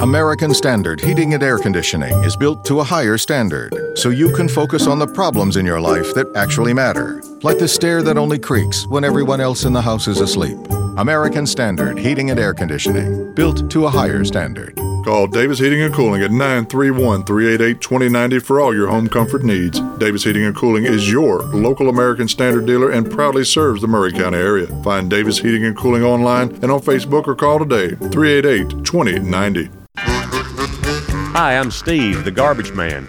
American Standard Heating and Air Conditioning is built to a higher standard so you can focus on the problems in your life that actually matter, like the stair that only creaks when everyone else in the house is asleep. American Standard Heating and Air Conditioning, built to a higher standard. Call Davis Heating and Cooling at 931 388 2090 for all your home comfort needs. Davis Heating and Cooling is your local American Standard dealer and proudly serves the Maury County area. Find Davis Heating and Cooling online and on Facebook or call today 388 2090. Hi, I'm Steve, the garbage man.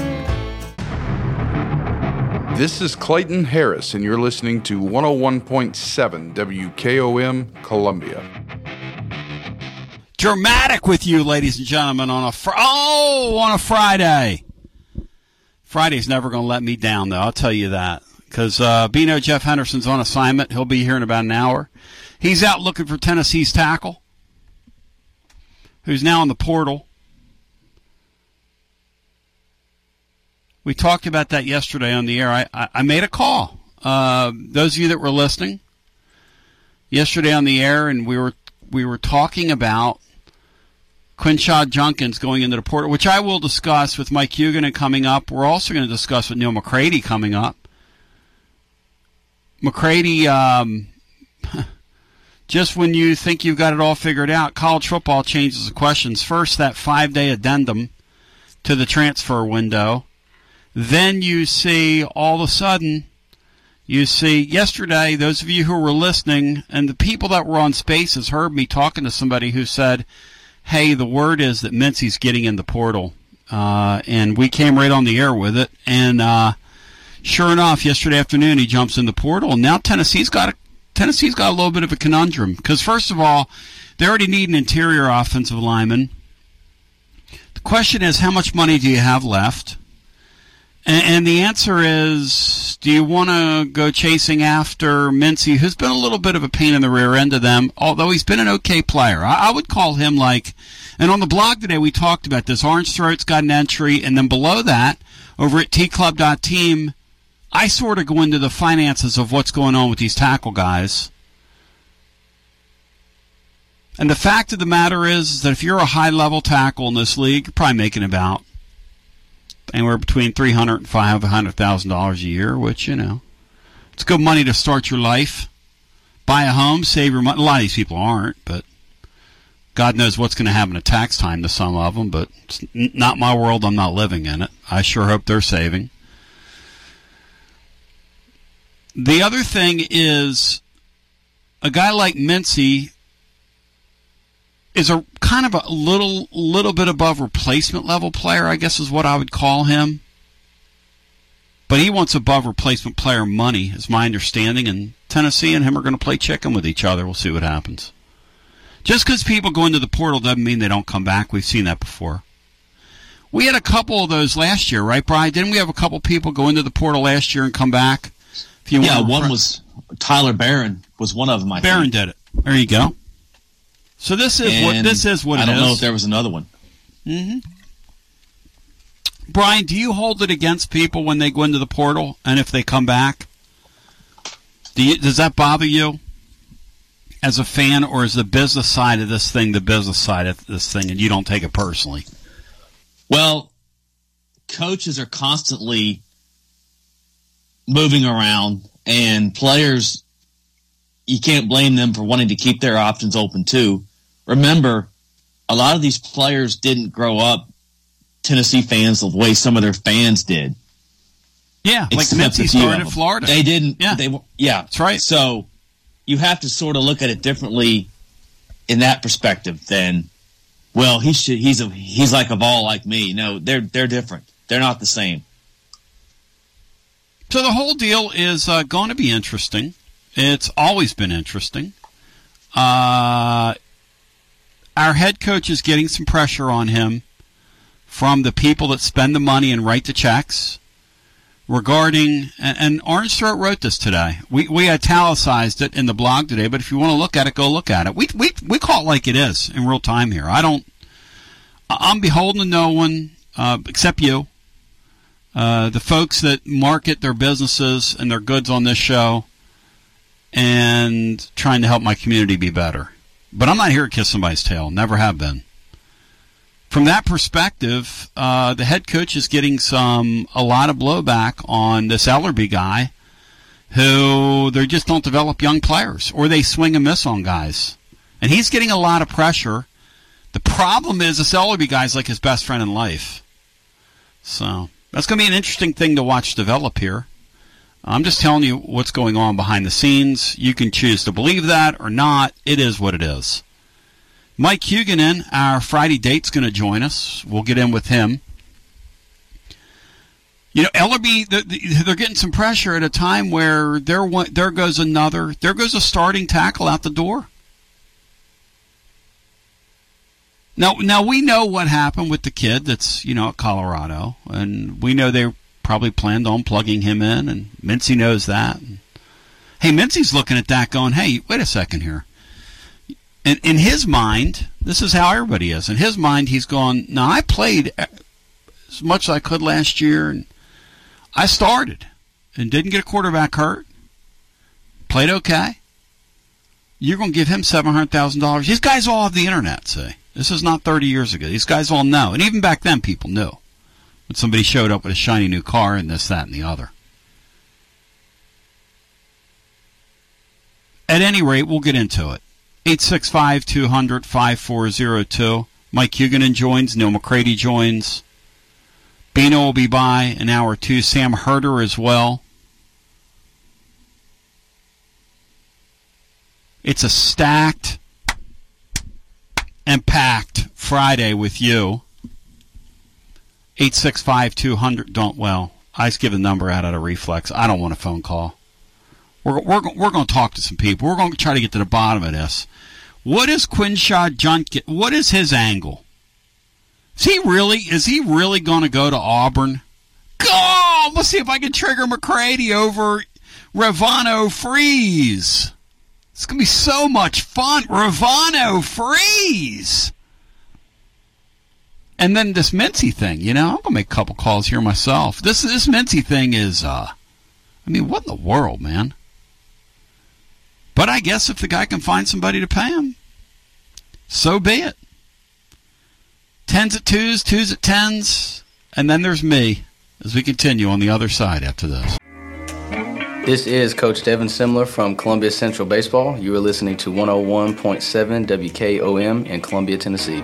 This is Clayton Harris, and you're listening to 101.7 WKOM Columbia. Dramatic with you, ladies and gentlemen, on a fr- oh on a Friday. Friday's never going to let me down, though. I'll tell you that because uh, Bino Jeff Henderson's on assignment. He'll be here in about an hour, He's out looking for Tennessee's tackle, who's now in the portal. We talked about that yesterday on the air. I, I, made a call. Uh, those of you that were listening yesterday on the air, and we were we were talking about Quinshon Judkins going into the portal, which I will discuss with Mike Huguenin coming up. We're also going to discuss with Neal McCready coming up. McCready, um, just when you think you've got it all figured out, college football changes the questions. First, that five day addendum to the transfer window. Then you see all of a sudden, you see yesterday, those of you who were listening and the people that were on spaces heard me talking to somebody who said, Hey, the word is that Mincey's getting in the portal. Uh, and we came right on the air with it. And, uh, sure enough, yesterday afternoon he jumps in the portal, now Tennessee's got a Tennessee's got a little bit of a conundrum because first of all, they already need an interior offensive lineman. The question is, how much money do you have left? And, and the answer is, do you want to go chasing after Mincey, who's been a little bit of a pain in the rear end of them, although he's been an okay player. I, I would call him like, and on the blog today we talked about this. Orange Throat's got an entry, and then below that, over at tclub.team, I sort of go into the finances of what's going on with these tackle guys. And the fact of the matter is that if you're a high level tackle in this league, you're probably making about anywhere between three hundred and five hundred thousand dollars a year, which you know, it's good money to start your life, buy a home, save your money. A lot of these people aren't, but God knows what's going to happen at tax time to some of them. But it's not my world. I'm not living in it. I sure hope they're saving. The other thing is a guy like Mincey is a kind of a little little bit above replacement level player, I guess is what I would call him. But he wants above replacement player money, is my understanding, and Tennessee and him are going to play chicken with each other. We'll see what happens. Just because people go into the portal doesn't mean they don't come back. We've seen that before. We had a couple of those last year, right, Brian? Didn't we have a couple people go into the portal last year and come back? yeah, one was Tyler Baron was one of them. I Baron think. did it. There you go. So this is and what this is what I don't is. know if there was another one. Mm-hmm. Brian, do you hold it against people when they go into the portal and if they come back? Do you, does that bother you as a fan, or is the business side of this thing the business side of this thing, and you don't take it personally? Well, coaches are constantly moving around, and players, you can't blame them for wanting to keep their options open too. Remember, a lot of these players didn't grow up Tennessee fans the way some of their fans did. Yeah, like Except Mincey a started in. Florida. They didn't. Yeah. They yeah. That's right. So you have to sort of look at it differently in that perspective than, well, he should. He's a he's like a ball like me. No, they're they're different. They're not the same. So the whole deal is uh, going to be interesting. It's always been interesting. Uh, our head coach is getting some pressure on him from the people that spend the money and write the checks regarding and, and Orange Throat wrote this today. We we italicized it in the blog today, but if you want to look at it, go look at it. We we we call it like it is in real time here. I don't. I'm beholden to no one uh, except you. Uh, the folks that market their businesses and their goods on this show, and trying to help my community be better. But I'm not here to kiss somebody's tail. Never have been. From that perspective, uh, the head coach is getting some a lot of blowback on this Elarbee guy, who they just don't develop young players, or they swing and miss on guys, and he's getting a lot of pressure. The problem is this Elarbee guy's like his best friend in life, so that's going to be an interesting thing to watch develop here. I'm just telling you what's going on behind the scenes. You can choose to believe that or not. It is what it is. Mike Huguenin, our Friday date's going to join us. We'll get in with him. You know, Elarbee, they're getting some pressure at a time where there there goes another, there goes a starting tackle out the door. Now, now we know what happened with the kid that's you know at Colorado, and we know they probably planned on plugging him in, and Mincey knows that. Hey, Mincey's looking at that, going, "Hey, wait a second here. in, in his mind, this is how everybody is. In his mind, he's gone, now I played as much as I could last year, and I started and didn't get a quarterback hurt. Played okay. You're going to give him $700,000. These guys all have the internet, see. This is not 30 years ago. These guys all know. And even back then, people knew. Somebody showed up with a shiny new car and this, that, and the other. At any rate, we'll get into it. 865 200 5402. Mike Huguenin joins. Neal McCready joins. Bino will be by an hour or two. Sam Herder as well. It's a stacked and packed Friday with you. 865 200. Don't, well, I just give a number out at a reflex. I don't want a phone call. We're, we're, we're going to talk to some people. We're going to try to get to the bottom of this. What is Quinshon Judkins? What is his angle? Is he really? Is he really going to go to Auburn? God, let's see if I can trigger McCready over Ravano Freeze. It's going to be so much fun. Ravano Freeze. And then this Mincey thing, you know, I'm to make a couple calls here myself. This this Mincey thing is, uh, I mean, what in the world, man? But I guess if the guy can find somebody to pay him, so be it. Tens at twos, twos at tens, and then there's me as we continue on the other side after this. This is Coach Devin Simler from Columbia Central Baseball. You are listening to 101.7 WKOM in Columbia, Tennessee.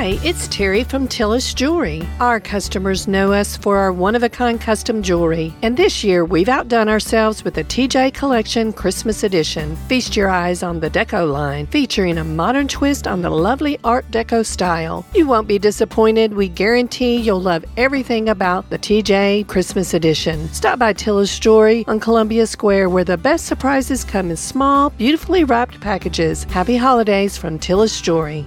Hi, it's Terry from Tillis Jewelry. Our customers know us for our one of a kind custom jewelry, and this year we've outdone ourselves with the TJ Collection Christmas Edition. Feast your eyes on the Deco line, featuring a modern twist on the lovely Art Deco style. You won't be disappointed. We guarantee you'll love everything about the TJ Christmas Edition. Stop by Tillis Jewelry on Columbia Square, where the best surprises come in small, beautifully wrapped packages. Happy holidays from Tillis Jewelry.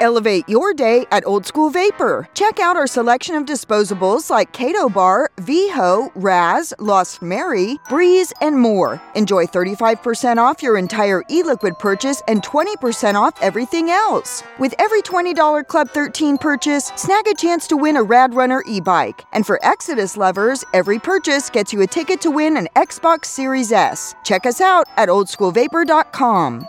Elevate your day at Old School Vapor. Check out our selection of disposables like Cato Bar, VHO, Raz, Lost Mary, Breeze, and more. Enjoy 35% off your entire e liquid purchase and 20% off everything else. With every $20 Club 13 purchase, snag a chance to win a Rad Runner e bike. And for Exodus lovers, every purchase gets you a ticket to win an Xbox Series S. Check us out at oldschoolvapor.com.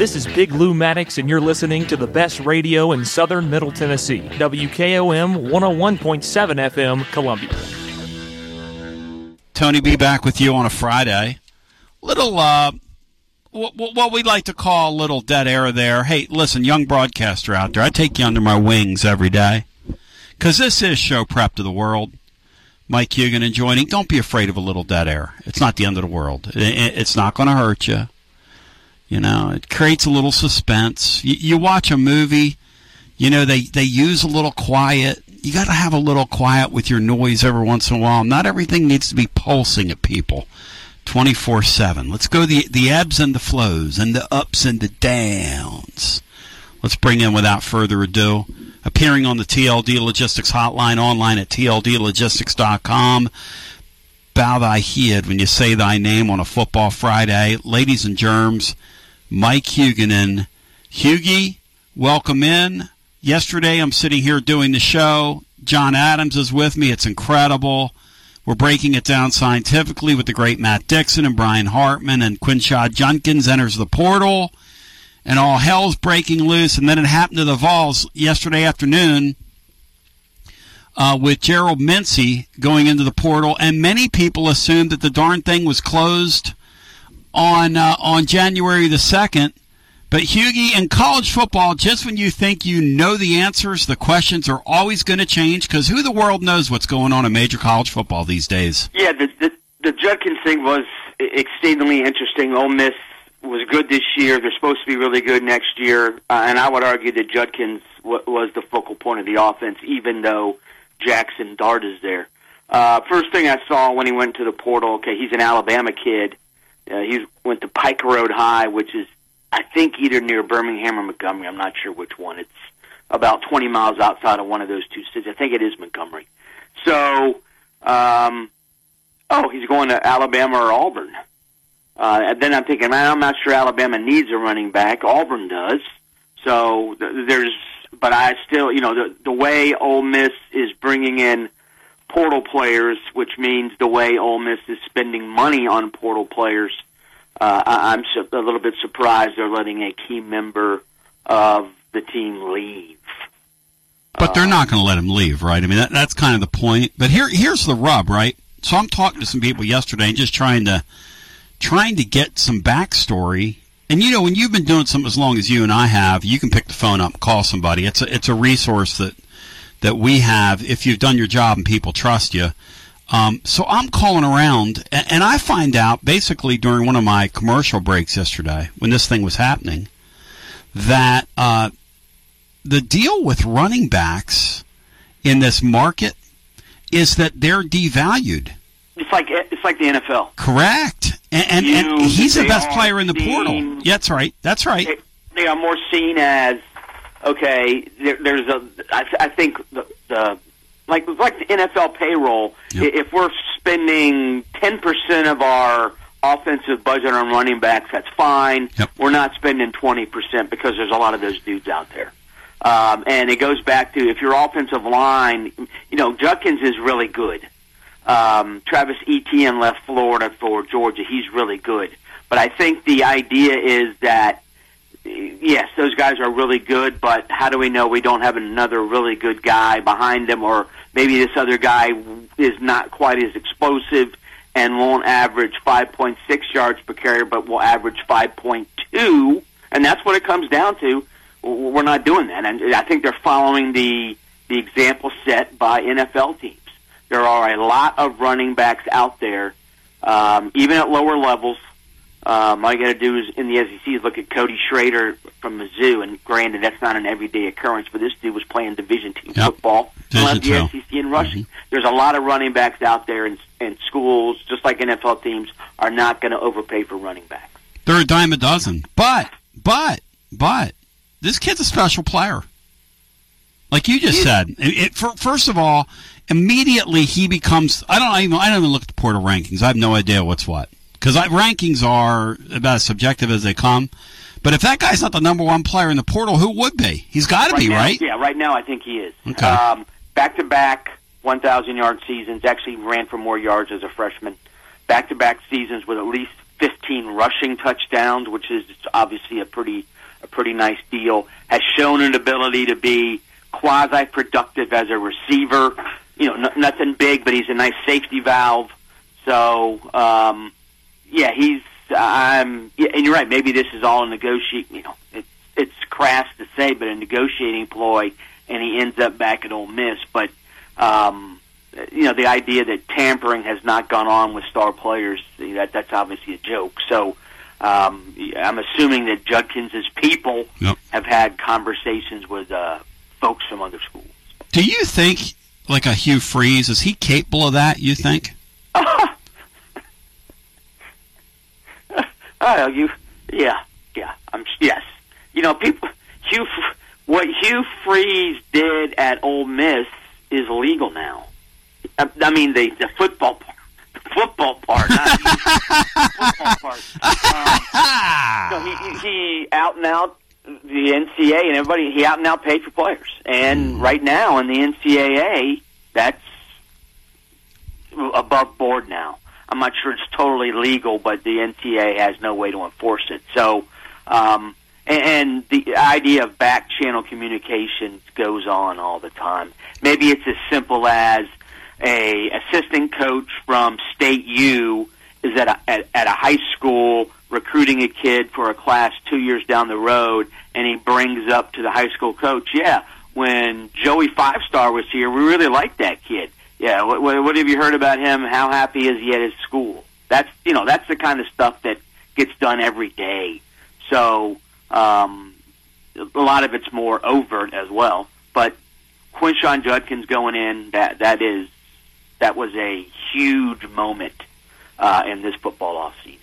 This is Big Lou Maddox, and you're listening to the best radio in southern Middle Tennessee. WKOM 101.7 FM, Columbia. Tony be back with you on a Friday. Little, uh, what, what we like to call a little dead air there. Hey, listen, young broadcaster out there, I take you under my wings every day. Because this is show prep to the world. Mike Huguenin joining. Don't be afraid of a little dead air. It's not the end of the world. It's not going to hurt you. You know, it creates a little suspense. You, you watch a movie, you know, they, they use a little quiet. You got to have a little quiet with your noise every once in a while. Not everything needs to be pulsing at people 24 7. Let's go the, the ebbs and the flows and the ups and the downs. Let's bring in, without further ado, appearing on the TLD Logistics hotline online at tldlogistics.com bow thy head when you say thy name on a football Friday. Ladies and germs, Mike Huguenin. Hugie, welcome in. Yesterday, I'm sitting here doing the show. John Adams is with me. It's incredible. We're breaking it down scientifically with the great Matt Dixon and Brian Hartman and Quinshon Judkins enters the portal, and all hell's breaking loose. And then it happened to the Vols yesterday afternoon uh, with Gerald Mincey going into the portal, and many people assumed that the darn thing was closed on uh, on January the second. But Hugie, in college football, just when you think you know the answers, the questions are always going to change because who the world knows what's going on in major college football these days? Yeah, the the, the Judkins thing was exceedingly interesting. Ole Miss was good this year. They're supposed to be really good next year, uh, and I would argue that Judkins w- was the focal point of the offense, even though Jackson Dart is there. Uh, first thing I saw when he went to the portal, okay, he's an Alabama kid. Uh, he went to Pike Road High, which is, I think, either near Birmingham or Montgomery. I'm not sure which one. It's about 20 miles outside of one of those two cities. I think it is Montgomery. So, um, oh, he's going to Alabama or Auburn. Uh, and then I'm thinking, man, I'm not sure Alabama needs a running back. Auburn does. So th- there's, but I still, you know, the the way Ole Miss is bringing in portal players, which means the way Ole Miss is spending money on portal players. Uh, I'm a little bit surprised they're letting a key member of the team leave. But they're not going to let him leave, right? I mean, that, that's kind of the point. But here, here's the rub, right? So I'm talking to some people yesterday and just trying to trying to get some backstory. And you know, when you've been doing something as long as you and I have, you can pick the phone up, and call somebody. It's a it's a resource that that we have if you've done your job and people trust you. Um, so I'm calling around, and, and I find out basically during one of my commercial breaks yesterday when this thing was happening that uh, the deal with running backs in this market is that they're devalued. It's like it's like the NFL. Correct. And, and, and he's the best player in the seen- portal. Yeah, that's right. That's right. They are more seen as okay. There, there's a. I, I think the, the like like the NFL payroll. i If we're spending ten percent of our offensive budget on running backs, that's fine. We're not spending twenty percent because there's a lot of those dudes out there. Um, and it goes back to if your offensive line, you know, Judkins is really good. Um, Travis Etienne left Florida for Georgia. He's really good. But I think the idea is that, yes, those guys are really good, but how do we know we don't have another really good guy behind them, or maybe this other guy is not quite as explosive and won't average 5.6 yards per carry, but will average 5.2, and that's what it comes down to. We're not doing that, and I think they're following the the example set by NFL teams. There are a lot of running backs out there, um, even at lower levels. Um, all you got to do is in the SEC is look at Cody Schrader from Mizzou, and granted that's not an everyday occurrence, but this dude was playing Division two football and led the SEC in rushing. There's a lot of running backs out there, and, and schools, just like NFL teams, are not going to overpay for running backs. They're a dime a dozen. But, but, but, this kid's a special player. Like you just said, it, it, fir- first of all, immediately he becomes. I don't even. I don't even look at the portal rankings. I have no idea what's what because rankings are about as subjective as they come. But if that guy's not the number one player in the portal, who would be? He's got to be, now, right? Yeah, right now I think he is. Okay. Um, back to back 1,000 yard seasons. Actually ran for more yards as a freshman. Back to back seasons with at least 15 rushing touchdowns, which is obviously a pretty a pretty nice deal. Has shown an ability to be quasi productive as a receiver. You know, n- nothing big, but he's a nice safety valve. So, um, yeah, he's. I'm, yeah, and you're right. Maybe this is all a negotiate. You know, it, it's crass to say, but a negotiating ploy, and he ends up back at Ole Miss. But um, you know, the idea that tampering has not gone on with star players that that's obviously a joke. So. Um, I'm assuming that Judkins' people have had conversations with uh, folks from other schools. Do you think like a Hugh Freeze is he capable of that? You think? Oh, you, yeah, yeah. I'm yes. You know, people. Hugh, what Hugh Freeze did at Ole Miss is illegal now. I, I mean, the the football part, the football part, not football part. Um, so he, he he out and out the NCAA and everybody. He out and out paid for players, and right now in the NCAA, that's above board now. I'm not sure it's totally legal, but the NCAA has no way to enforce it. So, um, and, and the idea of back channel communications goes on all the time. Maybe it's as simple as a assistant coach from State U is at a, at, at a high school recruiting a kid for a class two years down the road, and he brings up to the high school coach, yeah, when Joey Five Star was here, we really liked that kid. Yeah, what, what, what have you heard about him? How happy is he at his school? That's you know that's the kind of stuff that gets done every day. So um, a lot of it's more overt as well. But Quinshon Judkins going in that that is that was a huge moment uh, in this football off season.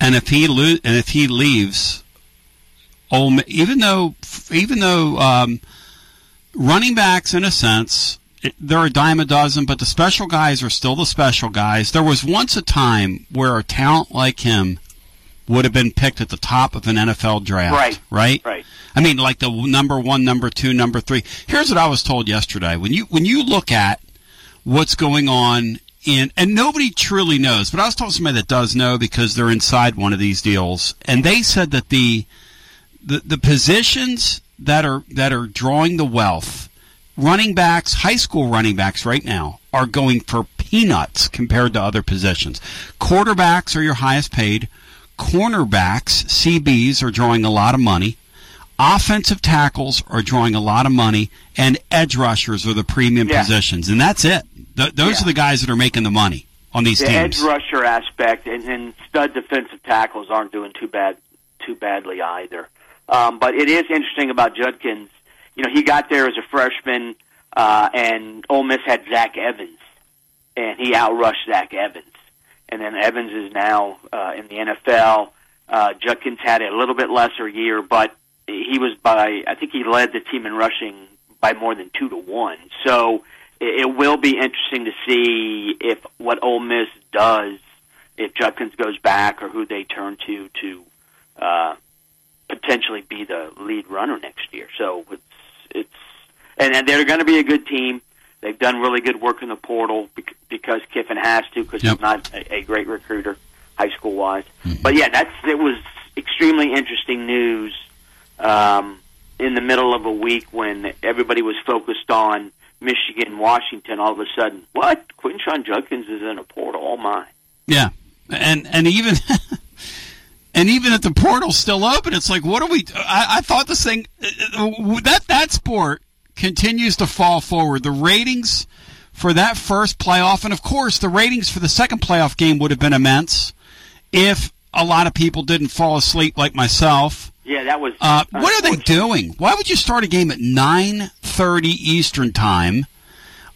And if he lo- and if he leaves, Ole Mi- even though even though um, running backs in a sense they're a dime a dozen, but the special guys are still the special guys. There was once a time where a talent like him would have been picked at the top of an NFL draft. Right. Right. Right. I mean, like the number one, number two, number three. Here's what I was told yesterday. When you when you look at what's going on in, and nobody truly knows, but I was told somebody that does know because they're inside one of these deals, and they said that the the, the positions that are that are drawing the wealth, running backs, high school running backs right now are going for peanuts compared to other positions. Quarterbacks are your highest paid. Cornerbacks, CBs, are drawing a lot of money. Offensive tackles are drawing a lot of money, and edge rushers are the premium Yeah. positions, and that's it. Th- those are the guys that are making the money on these the teams. edge rusher aspect and, and stud defensive tackles aren't doing too bad too badly either. Um, but it is interesting about Judkins. You know, he got there as a freshman, uh, and Ole Miss had Zach Evans, and he outrushed Zach Evans. And then Evans is now uh, in the NFL. Uh, Judkins had a little bit lesser year, but he was by I think he led the team in rushing by more than two to one. So it, it will be interesting to see if what Ole Miss does if Judkins goes back or who they turn to to uh, potentially be the lead runner next year. So it's it's and, and they're going to be a good team. They've done really good work in the portal bec- because Kiffin has to because Yep. he's not a, a great recruiter, high school wise. But yeah, that's it was extremely interesting news um, in the middle of a week when everybody was focused on Michigan, Washington. All of a sudden, what? Quinshon Judkins is in a portal. Oh my! Yeah, and and even and even if the portal's still open, it's like, what are we? I, I thought this thing uh, that that sport continues to fall forward. The ratings for that first playoff, and of course, the ratings for the second playoff game would have been immense if a lot of people didn't fall asleep like myself. Yeah, that was. Uh, what are they doing? Why would you start a game at nine thirty Eastern time?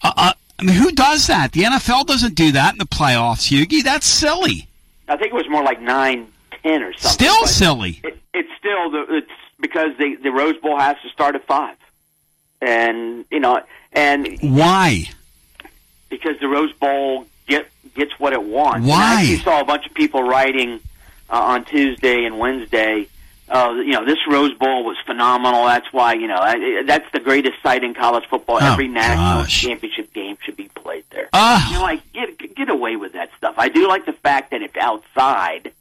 Uh, uh, I mean, who does that? The NFL doesn't do that in the playoffs, Hugie. That's silly. I think it was more like nine ten or something. Still but silly. It, it's still the it's because the the Rose Bowl has to start at five, and you know, and Why? because the Rose Bowl get gets what it wants. Why? I actually saw a bunch of people writing uh, on Tuesday and Wednesday. Uh, you know, this Rose Bowl was phenomenal. That's why you know I, that's the greatest sight in college football. Oh, Every national gosh. championship game should be played there. Ah. You know, like get get away with that stuff. I do like the fact that it's outside,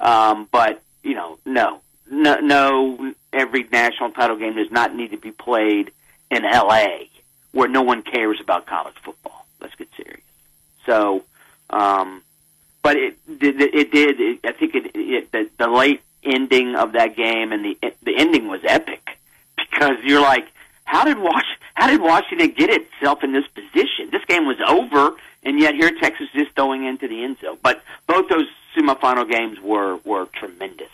um, but you know, no, no, no. Every national title game does not need to be played in L.A., where no one cares about college football. Let's get serious. So, um, but it it, it did. It, I think it, it the, the late ending of that game and the the ending was epic because you're like, how did Wash how did Washington get itself in this position? This game was over, and yet here Texas is just throwing into the end zone. But both those semifinal games were were tremendous.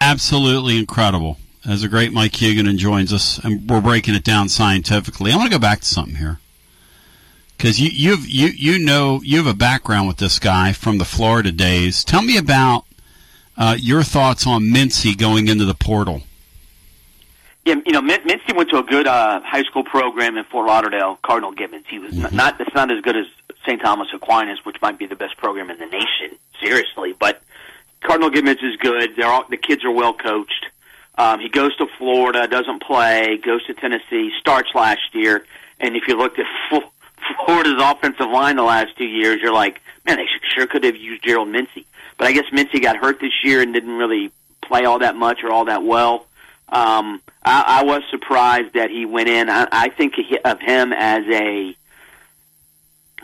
Absolutely incredible. As a great Mike Huguenin joins us, and we're breaking it down scientifically. I want to go back to something here because you you've you you know you have a background with this guy from the Florida days. Tell me about uh, your thoughts on Mincey going into the portal. Yeah, you know, Min- Mincey went to a good uh, high school program in Fort Lauderdale, Cardinal Gibbons. He was n- not. It's not as good as St. Thomas Aquinas, which might be the best program in the nation. Seriously, but Cardinal Gibbons is good. They're all, the kids are well coached. Um, he goes to Florida, doesn't play, goes to Tennessee, starts last year, and if you looked at Fl- Florida's offensive line the last two years, you're like, man, they sure could have used Gerald Mincey. But I guess Mincey got hurt this year and didn't really play all that much or all that well. Um, I, I was surprised that he went in. I, I think of him as a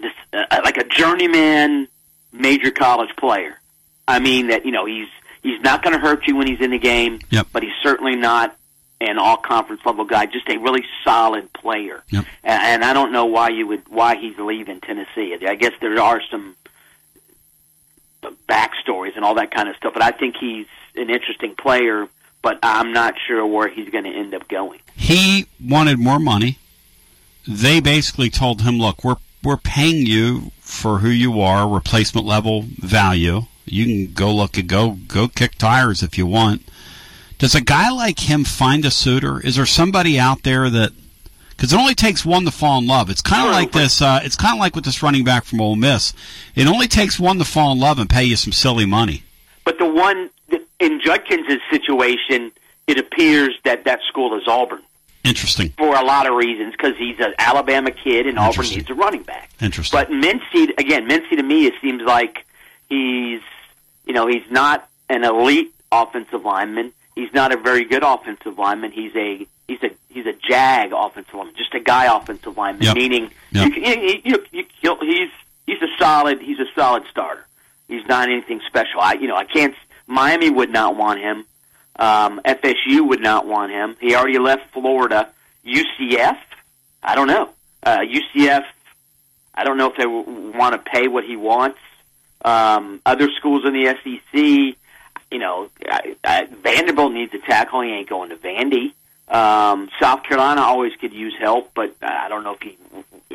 this, uh, like a journeyman major college player. I mean that you know he's he's not going to hurt you when he's in the game, Yep. but he's certainly not an all conference level guy. Just a really solid player. Yep. And, and I don't know why you would why he's leaving Tennessee. I guess there are some backstories and all that kind of stuff, but I think he's an interesting player. But I'm not sure where he's going to end up going. He wanted more money. They basically told him, "Look, we're we're paying you for who you are, replacement level value. You can go look at go go kick tires if you want." Does a guy like him find a suitor? Is there somebody out there that? Because it only takes one to fall in love. It's kind of like this. Uh, it's kind of like with this running back from Ole Miss. It only takes one to fall in love and pay you some silly money. But the one in Judkins' situation, it appears that that school is Auburn Interesting. for a lot of reasons because he's an Alabama kid and Auburn needs a running back. Interesting. But Mincey, again, Mincey to me, it seems like he's, you know, he's not an elite offensive lineman. He's not a very good offensive lineman. He's a he's a he's a jag offensive lineman, just a guy offensive lineman. Yep. Meaning, Yep. you, you, you, you, you, he's he's a solid he's a solid starter. He's not anything special. I you know I can't. Miami would not want him. Um, FSU would not want him. He already left Florida. UCF, I don't know. Uh, UCF, I don't know if they w- want to pay what he wants. Um, other schools in the SEC, you know, I, I, Vanderbilt needs a tackle. He ain't going to Vandy. Um, South Carolina always could use help, but I don't know if he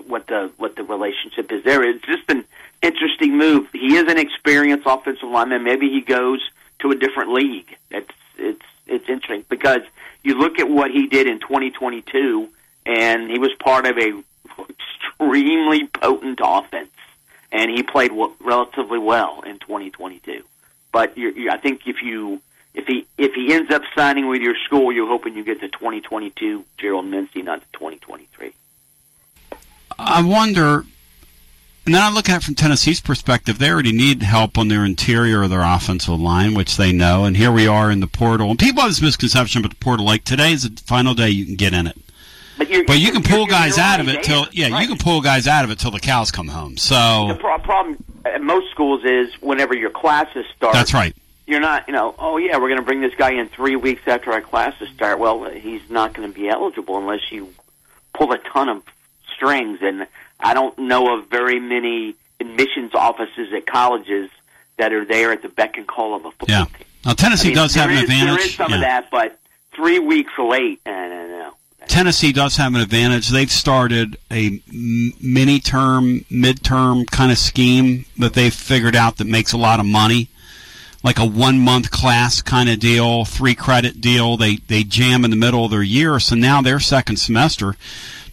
what the what the relationship is there. It's just an interesting move. He is an experienced offensive lineman. Maybe he goes to a different league. It's it's it's interesting because you look at what he did in 2022, and he was part of a extremely potent offense, and he played w- relatively well in 2022. But you're, you're, I think if you if he if he ends up signing with your school, you're hoping you get the 2022 Gerald Mincey, not the 2023. I wonder. And then I look at it from Tennessee's perspective. They already need help on their interior of their offensive line, which they know. And here we are in the portal. And people have this misconception about the portal. Like today is the final day you can get in it. But, But you can pull guys out of it till yeah, Right. you can pull guys out of it till the cows come home. So The pro- problem at most schools is whenever your classes start. that's right. You're not, you know, oh yeah, we're going to bring this guy in three weeks after our classes start. Well, he's not going to be eligible unless you pull a ton of strings. And I don't know of very many admissions offices at colleges that are there at the beck and call of a football Yeah. Now Tennessee I mean, does have there an is- advantage. There is some yeah. of that, but three weeks late, I don't know. Tennessee does have an advantage. They've started a mini term, mid-term kind of scheme that they've figured out that makes a lot of money. Like a one month class kind of deal, three credit deal. They they jam in the middle of their year, so now their second semester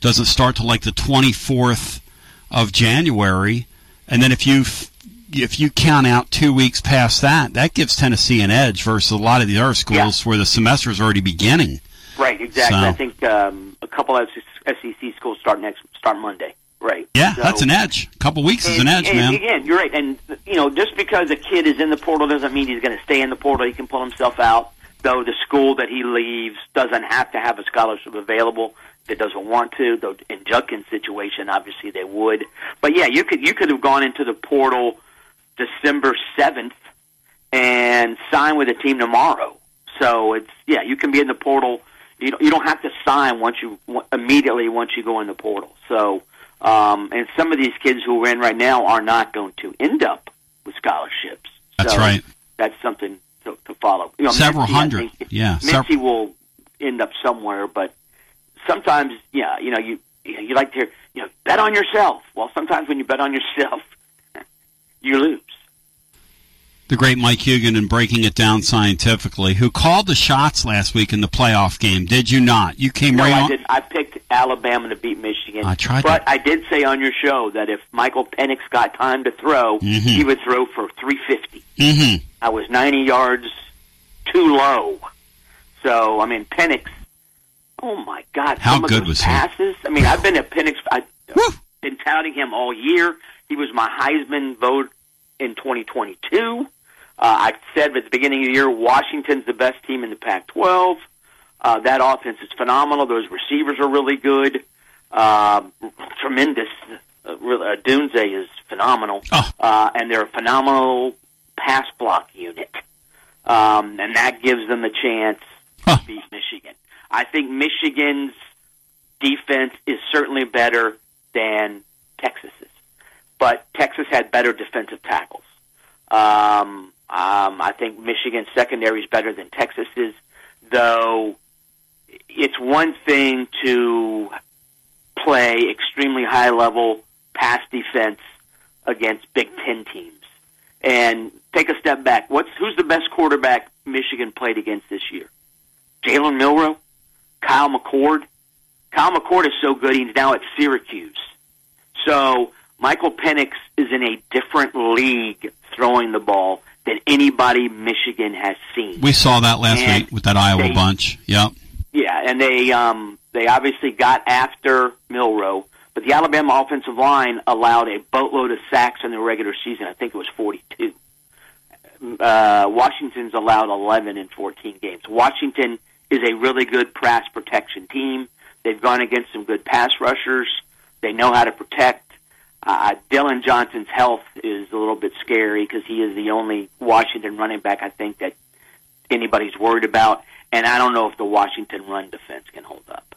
doesn't start till like the 24th of January, and then if you if you count out two weeks past that, that gives Tennessee an edge versus a lot of the other schools where the semester is already beginning. Right, exactly. So- I think um, a couple of SEC schools start next start Monday. Right. Yeah, So- that's an edge. A couple weeks is an edge, and man. Again, you're right. And you know, just because a kid is in the portal doesn't mean he's going to stay in the portal. He can pull himself out. Though the school that he leaves doesn't have to have a scholarship available it doesn't want to. Though in Judkins' situation, obviously they would. But yeah, you could you could have gone into the portal December seventh and sign with a team tomorrow. So it's yeah, you can be in the portal. You don't, you don't have to sign once you immediately once you go in the portal. So um, and some of these kids who are in right now are not going to end up with scholarships. That's So right. That's something to, to follow. You know, Several hundred. think- Yeah, sev- Mincey will end up somewhere, but sometimes, yeah, you know, you you like to hear, you know, bet on yourself. Well, sometimes when you bet on yourself, you lose. the great Mike Huguenin and breaking it down scientifically, who called the shots last week in the playoff game. Did you not? You came no, right I on. did. I picked Alabama to beat Michigan. I tried but I did say on your show that if Michael Penix got time to throw, Mhm. he would throw for 350. Mm-hmm. I was 90 yards too low. So, I mean, Penix, oh my God. How good was he? I mean, I've been a Penix, I've been touting him all year. He was my Heisman vote in 2022. Uh, I said at the beginning of the year, Washington's the best team in the Pac 12. Uh, that offense is phenomenal. Those receivers are really good. Uh, tremendous. Uh, really, uh, Dunze is phenomenal. Uh, and they're a phenomenal pass block unit. Um, and that gives them a chance to beat Michigan. I think Michigan's defense is certainly better than Texas's. But Texas had better defensive tackles. Um, um, I think Michigan's secondary is better than Texas's, though it's one thing to play extremely high level pass defense against Big Ten teams. And take a step back. What's who's the best quarterback Michigan played against this year? Jalen Milrow, Kyle McCord. Kyle McCord is so good he's now at Syracuse. So Michael Penix is in a different league throwing the ball than anybody Michigan has seen. We saw that last And week with that Iowa they- bunch. Yep. Yeah, and they um they obviously got after Milrow, but the Alabama offensive line allowed a boatload of sacks in the regular season. I think it was 42. Uh, Washington's allowed 11 in 14 games. Washington is a really good pass protection team. They've gone against some good pass rushers. They know how to protect. Uh, Dillon Johnson's health is a little bit scary because he is the only Washington running back I think that anybody's worried about. And I don't know if the Washington run defense can hold up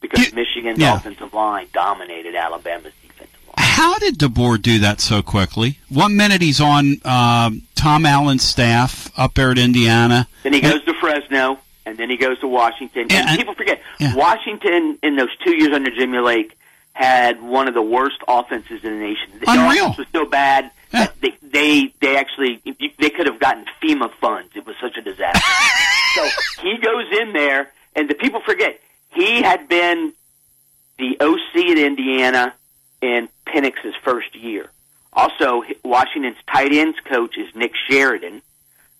because Michigan's yeah. offensive line dominated Alabama's defense. How did DeBoer do that so quickly? One minute he's on um, Tom Allen's staff up there at Indiana. Then he goes to Fresno, and then he goes to Washington. Yeah, and people forget Washington in those two years under Jimmy Lake had one of the worst offenses in the nation. The Unreal. offense was so bad that they they they actually they could have gotten FEMA funds. It was such a disaster. so he goes in there, and the people forget he had been the OC at Indiana in Penix's first year. Also, Washington's tight ends coach is Nick Sheridan,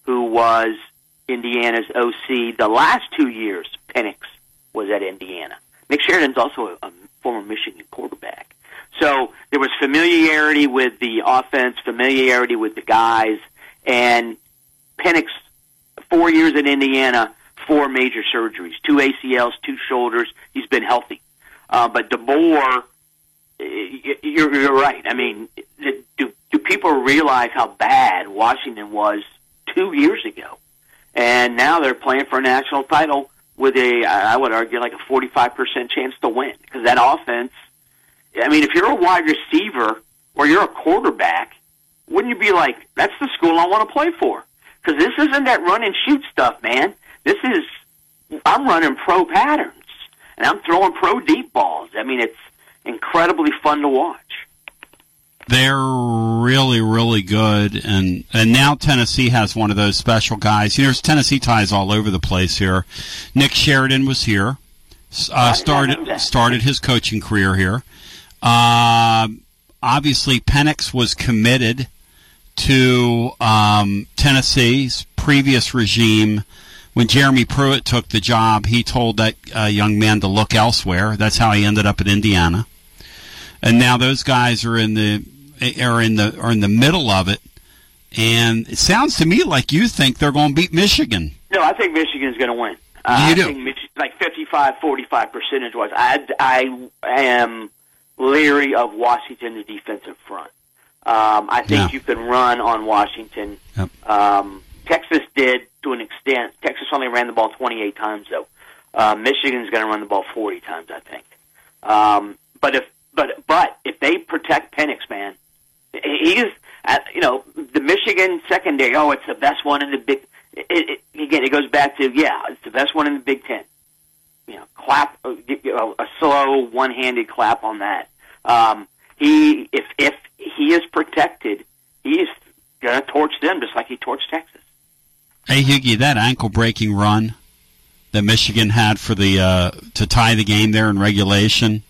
who was Indiana's OC the last two years. Penix was at Indiana. Nick Sheridan's also a, a former Michigan quarterback. So there was familiarity with the offense, familiarity with the guys, and Penix, four years in Indiana, four major surgeries, two ACLs, two shoulders. He's been healthy. Uh, but DeBoer, you're, you're right. I mean, do, do people realize how bad Washington was two years ago? And now they're playing for a national title with a, I would argue, like a 45% chance to win. Because that offense, I mean, if you're a wide receiver or you're a quarterback, wouldn't you be like, that's the school I want to play for? Because this isn't that run and shoot stuff, man. This is, I'm running pro patterns. And I'm throwing pro deep balls. I mean, it's incredibly fun to watch. They're really, really good, and and now Tennessee has one of those special guys. You know, there's Tennessee ties all over the place here. Nick Sheridan was here, uh, started started his coaching career here. Uh, obviously, Penix was committed to um, Tennessee's previous regime. When Jeremy Pruitt took the job, he told that uh, young man to look elsewhere. That's how he ended up at Indiana and now those guys are in the are in the are in the middle of it. And it sounds to me like you think they're going to beat Michigan. No, I think Michigan's going to win. Uh, You I do? think Mich- like 55, 45 percentage wise. I, I am leery of Washington, the defensive front. Um, I think Yeah. you can run on Washington. Um, Texas did to an extent. Texas only ran the ball 28 times, though. Uh, Michigan's going to run the ball 40 times, I think. Um, but if but but if they protect Penix, man, he's uh, you know the Michigan secondary. Oh, it's the best one in the Big. It, it, again, it goes back to yeah, it's the best one in the Big Ten. You know, clap uh, you know, a slow one-handed clap on that. Um, he if if he is protected, he's gonna torch them just like he torched Texas. Hey Higgy, that ankle breaking run that Michigan had for the uh, to tie the game there in regulation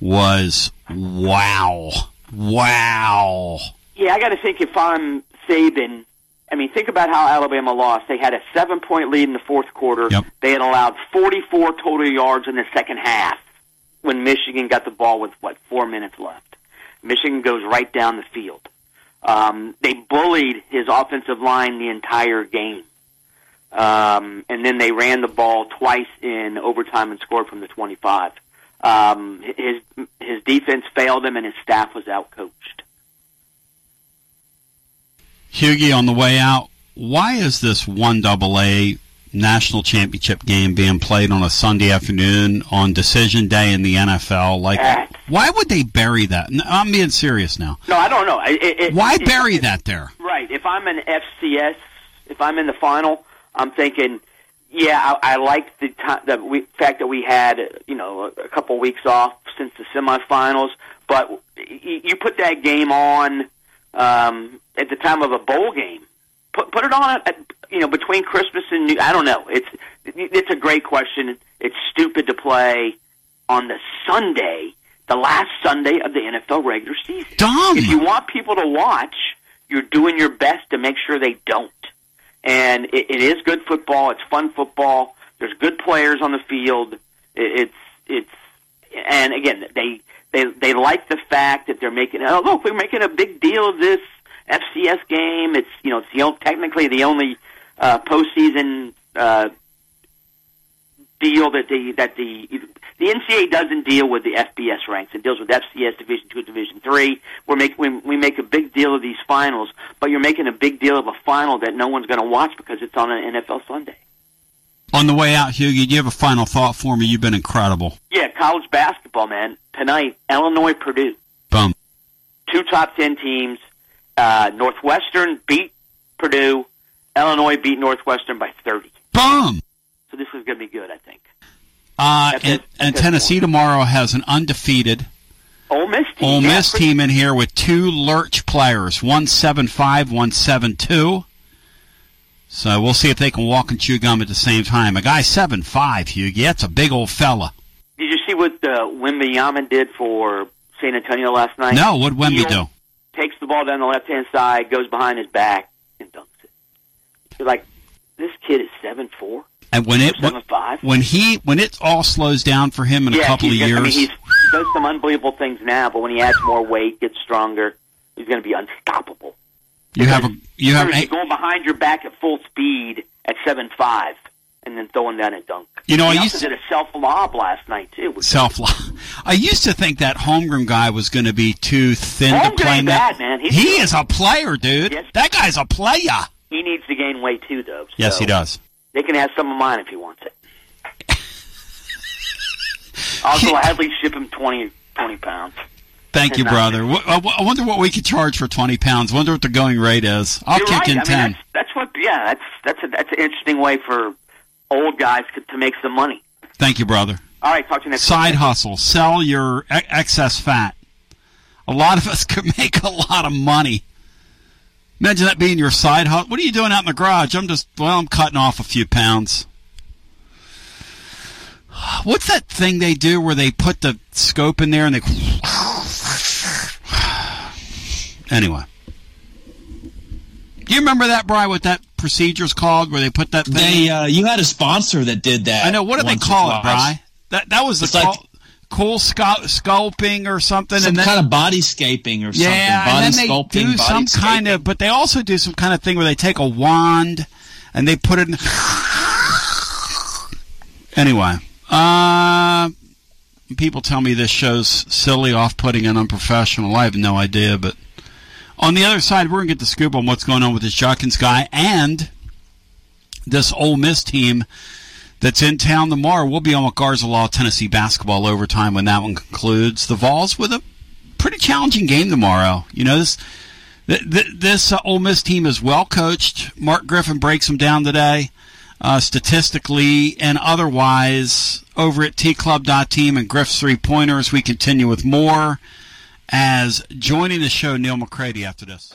was wow, wow. Yeah, I got to think if I'm Saban. I mean, think about how Alabama lost. They had a seven point lead in the fourth quarter. They had allowed 44 total yards in the second half when Michigan got the ball with, what, four minutes left. Michigan goes right down the field. Um, they bullied his offensive line the entire game. Um, and then they ran the ball twice in overtime and scored from the 25. Um, his his defense failed him, and his staff was outcoached. Hughie, on the way out, why is this one double A national championship game being played on a Sunday afternoon on decision day in the NFL? Like, why would they bury that? No, I'm being serious now. No, I don't know. It, it- Why it- bury that there? Right. If I'm an FCS, if I'm in the final, I'm thinking, yeah, I, I like the time, the we, fact that we had, you know, a, a couple weeks off since the semifinals. But y- you put that game on um, at the time of a bowl game. Put put it on, at, you know, between Christmas and New. I don't know. It's it's a great question. It's stupid to play on the Sunday, the last Sunday of the NFL regular season. Dumb. If you want people to watch, you're doing your best to make sure they don't. And it, it is good football. It's fun football. There's good players on the field. It, it's it's and again they they they like the fact that they're making oh look we're making a big deal of this FCS game. It's you know it's the only, technically the only uh, postseason uh, deal that the that the the NCAA doesn't deal with the FBS ranks. It deals with FCS Division Two, Division Three. We're make we, we make a big deal of these finals, but you're making a big deal of a final that no one's going to watch because it's on an NFL Sunday. On the way out, Hughie, do you have a final thought for me? You've been incredible. Yeah, college basketball, man. Tonight, Illinois, Purdue. Boom. two top ten teams. Uh, Northwestern beat Purdue. Illinois beat Northwestern by 30. Boom. So this is going to be good, I think. Uh, and, and Tennessee tomorrow has an undefeated Ole Miss team. Ole Miss pretty- team in here with two lurch players, one seven five, one seven two. So we'll see if they can walk and chew gum at the same time. A guy seven five, Hughie, that's a big old fella. Did you see what uh, Wembanyama did for San Antonio last night? No, what'd Wemby do? Takes the ball down the left hand side, goes behind his back, and dunks it. You're like, this kid is seven four. And when it Seven five. when he when it all slows down for him in a couple of gonna- years, I mean, he does some unbelievable things now, but when he adds more weight, gets stronger, he's going to be unstoppable. you have a you have Seriously, a, going behind your back at full speed at seven five, and then throwing down a dunk. You know, he I also used did a self lob last night too. which- self I used to think that Holmgren guy was going to be too thin to play ain't that. bad, man. He's he good. is a player, dude. Yes. That guy's a player. He needs to gain weight too, though. Yes, he does. They can have some of mine if he wants it. I'll gladly ship him 20, 20 pounds. Thank you, uh, brother. I I wonder what we could charge for twenty pounds. Wonder what the going rate is. I'll You're kick right. in I mean, ten. That's, that's what. Yeah, that's that's a, that's an interesting way for old guys to, to make some money. Thank you, brother. All right, talk to you next. Side week. hustle. Sell your e- excess fat. A lot of us could make a lot of money. Imagine that being your side hustle. What are you doing out in the garage? I'm just well, I'm cutting off a few pounds. What's that thing they do where they put the scope in there and they Anyway. Do you remember that, Bry, what that procedure's called where they put that thing? They, uh, you had a sponsor that did that. I know. What do they call it. Bry? That that was the It's like- call, cool scu- sculpting or something. Some and then, kind of body scaping or something. yeah, body and then they do some kind of, but they also do some kind of thing where they take a wand and they put it in. Anyway, uh, people tell me this show's silly, off-putting, and unprofessional. I have no idea, but on the other side, we're gonna get the scoop on what's going on with this Judkins guy and this Ole Miss team that's in town tomorrow. We'll be on with Garza Law Tennessee basketball overtime when that one concludes. The Vols with a pretty challenging game tomorrow. You know this. th- th- This uh, Ole Miss team is well coached. Mark Griffin breaks them down today, uh, statistically and otherwise. Over at tclub.team and Griff's three pointers, we continue with more. As joining the show, Neal McCready after this.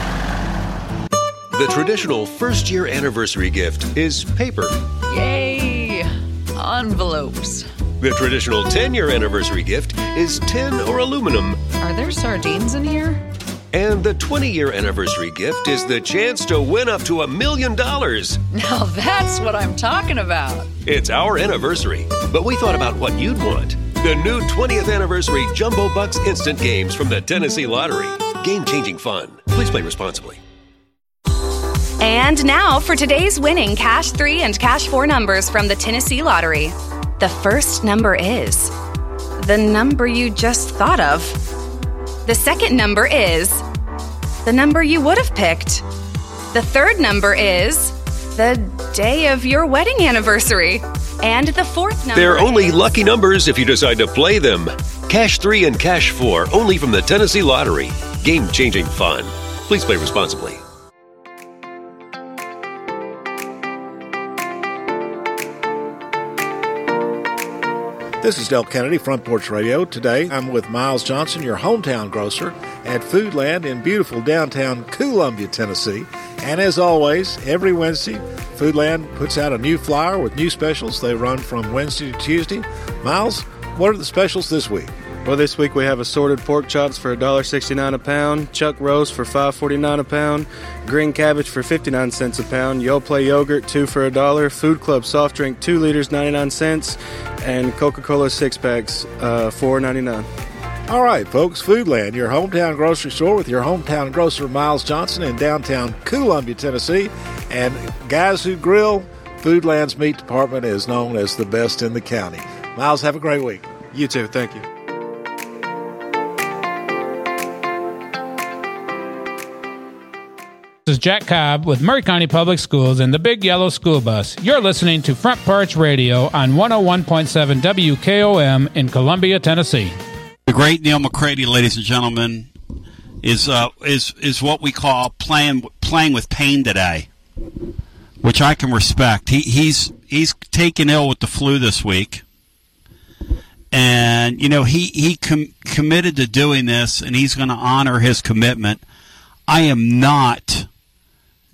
The traditional first year anniversary gift is paper. Yay! Envelopes. The traditional 10 year anniversary gift is tin or aluminum. Are there sardines in here? And the 20 year anniversary gift is the chance to win up to a million dollars. Now that's what I'm talking about. It's our anniversary, but we thought about what you'd want. The new 20th anniversary Jumbo Bucks instant games from the Tennessee Lottery. Game changing fun. Please play responsibly. And now for today's winning Cash 3 and Cash 4 numbers from the Tennessee Lottery. The first number is the number you just thought of. The second number is the number you would have picked. The third number is the day of your wedding anniversary. And the fourth number. They're only lucky numbers if you decide to play them. Cash 3 and Cash 4 only from the Tennessee Lottery. Game changing fun. Please play responsibly. This is Del Kennedy, Front Porch Radio. Today I'm with Miles Johnson, your hometown grocer at Foodland in beautiful downtown Columbia, Tennessee. And as always, every Wednesday, Foodland puts out a new flyer with new specials. They run from Wednesday to Tuesday. Miles, what are the specials this week? Well, this week we have assorted pork chops for $1.69 a pound, chuck roast for $5.49 a pound, green cabbage for 59 cents a pound, Yoplait yogurt 2 for a dollar, Food Club soft drink 2 liters 99 cents, and Coca-Cola 6 packs uh, 4.99. All right, folks, Foodland, your hometown grocery store with your hometown grocer Miles Johnson in downtown Columbia, Tennessee. And guys who grill, Foodland's meat department is known as the best in the county. Miles, have a great week. You too, thank you. This is Jack Cobb with Maury County Public Schools and the Big Yellow School Bus. You're listening to Front Porch Radio on 101.7 WKOM in Columbia, Tennessee. The great Neal McCready, ladies and gentlemen, is uh, is is what we call playing playing with pain today, which I can respect. He he's he's taken ill with the flu this week, and you know he he com- committed to doing this, and he's going to honor his commitment. I am not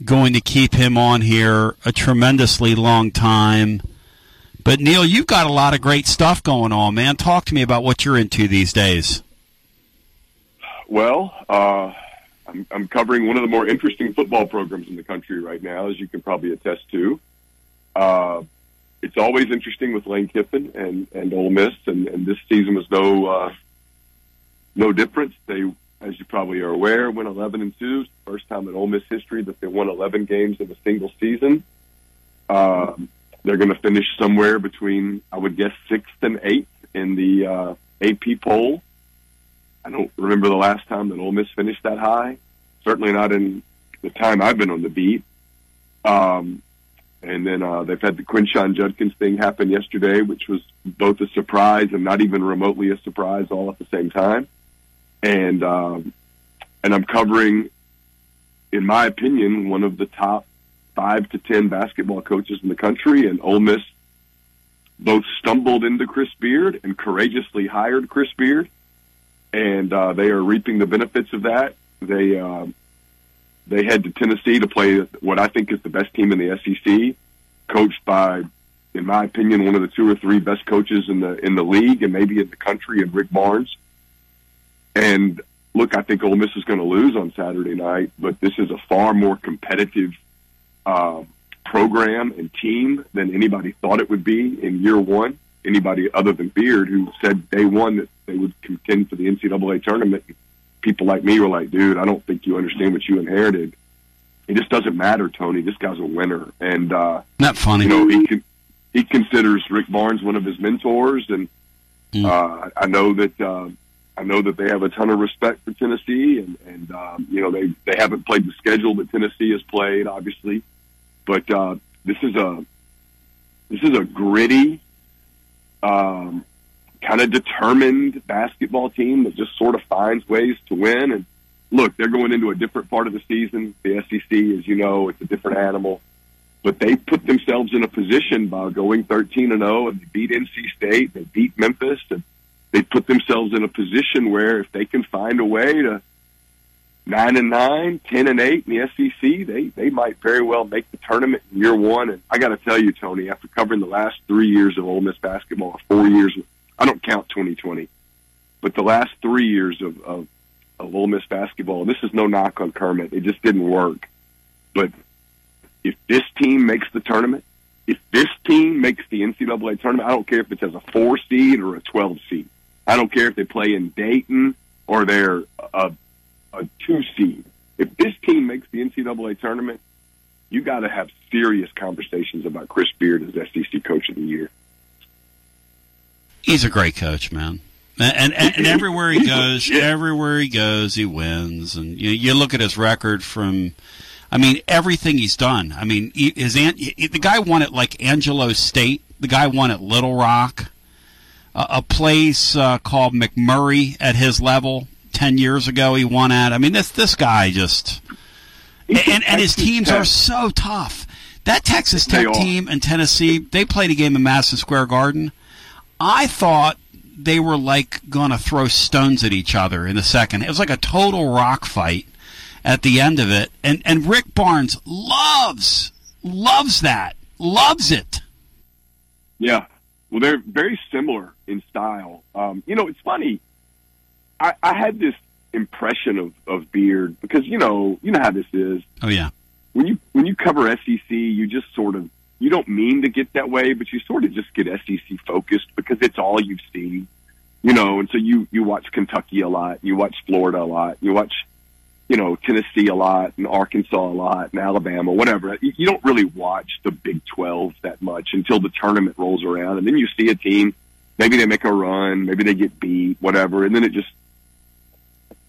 going to keep him on here a tremendously long time. But Neal, you've got a lot of great stuff going on, man. Talk to me about what you're into these days. Well, uh, I'm, I'm covering one of the more interesting football programs in the country right now, as you can probably attest to. Uh, it's always interesting with Lane Kiffin and, and Ole Miss, and, and this season was no uh, no difference. They as you probably are aware, went 11 and two. First time in Ole Miss history that they won 11 games in a single season. Um, they're going to finish somewhere between, I would guess, sixth and eighth in the uh, AP poll. I don't remember the last time that Ole Miss finished that high. Certainly not in the time I've been on the beat. Um, and then uh, they've had the Quinshon Judkins thing happen yesterday, which was both a surprise and not even remotely a surprise, all at the same time. And um, and I'm covering, in my opinion, one of the top five to ten basketball coaches in the country. And Ole Miss both stumbled into Chris Beard and courageously hired Chris Beard, and uh, they are reaping the benefits of that. They uh, they head to Tennessee to play what I think is the best team in the SEC, coached by, in my opinion, one of the two or three best coaches in the in the league and maybe in the country, and Rick Barnes. And look, I think Ole Miss is going to lose on Saturday night, but this is a far more competitive uh, program and team than anybody thought it would be in year one. Anybody other than Beard, who said day one that they would contend for the NCAA tournament people like me were like, dude, I don't think you understand what you inherited. It just doesn't matter, Tony. This guy's a winner, and uh, not funny. You know, he can, he considers Rick Barnes one of his mentors, and mm. uh, I know that uh, I know that they have a ton of respect for Tennessee, and and um, you know they they haven't played the schedule that Tennessee has played, obviously, but uh, this is a this is a gritty, um, kind of determined basketball team that just sort of finds ways to win. And look, they're going into a different part of the season. The SEC, as you know, it's a different animal. But they put themselves in a position by going 13 and 0 and they beat NC State, they beat Memphis, and they put themselves in a position where if they can find a way to nine and nine, ten and eight in the SEC, they they might very well make the tournament in year one. And I got to tell you, Tony, after covering the last three years of Ole Miss basketball, four years I don't count 2020, but the last three years of, of, of Ole Miss basketball, this is no knock on Kermit. It just didn't work. But if this team makes the tournament, if this team makes the NCAA tournament, I don't care if it's as a four seed or a 12 seed. I don't care if they play in Dayton or they're a, a two seed. If this team makes the NCAA tournament, you got to have serious conversations about Chris Beard as SEC Coach of the Year. He's a great coach, man. And, and, and everywhere he goes, everywhere he goes, he wins. And you, you look at his record from, I mean, everything he's done. I mean, his aunt—the guy won at like Angelo State. The guy won at Little Rock, a place uh, called McMurry at his level ten years ago. He won at. I mean, this this guy just, and and his teams are so tough. That Texas Tech team and Tennessee, they played a game in Madison Square Garden. I thought they were like going to throw stones at each other in the second. It was like a total rock fight at the end of it. And and Rick Barnes loves loves that. Loves it. Yeah. Well, they're very similar in style. Um, you know, it's funny. I, I had this impression of, of Beard because you know you know how this is. Oh yeah. When you when you cover SEC, you just sort of you don't mean to get that way, but you sort of just get SEC focused because it's all you've seen, you know. And so you you watch Kentucky a lot, you watch Florida a lot, you watch, you know, Tennessee a lot, and Arkansas a lot, and Alabama, whatever. You, you don't really watch the Big Twelve that much until the tournament rolls around, and then you see a team. Maybe they make a run, maybe they get beat, whatever, and then it just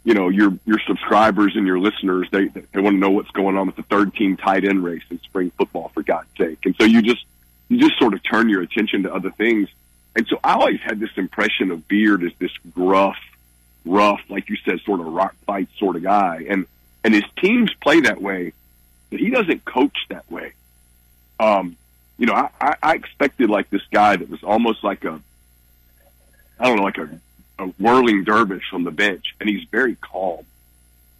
you know your your subscribers and your listeners they they want to know what's going on with the third team tight end race in spring football for God's sake. And so you just you just sort of turn your attention to other things. And so I always had this impression of Beard as this gruff, rough, like you said, sort of rock fight sort of guy. And and his teams play that way, but he doesn't coach that way. Um, you know, I, I, I expected like this guy that was almost like a I don't know, like a a whirling dervish on the bench, and he's very calm.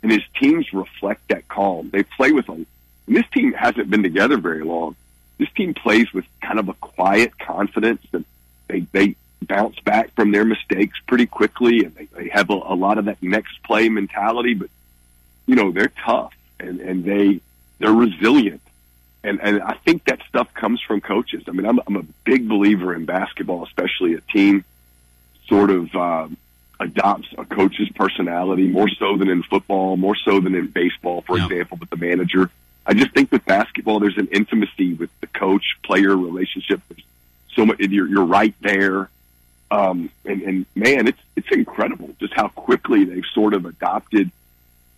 And his teams reflect that calm. They play with a. And this team hasn't been together very long. This team plays with kind of a quiet confidence, and they they bounce back from their mistakes pretty quickly, and they, they have a, a lot of that next play mentality. But you know they're tough, and and they they're resilient, and and I think that stuff comes from coaches. I mean, I'm I'm a big believer in basketball, especially a team sort of uh, adopts a coach's personality more so than in football, more so than in baseball, for example, with the manager. I just think with basketball, there's an intimacy with the coach player relationship. There's so much, you're, you're right there. Um, and, and man, it's, it's incredible just how quickly they've sort of adopted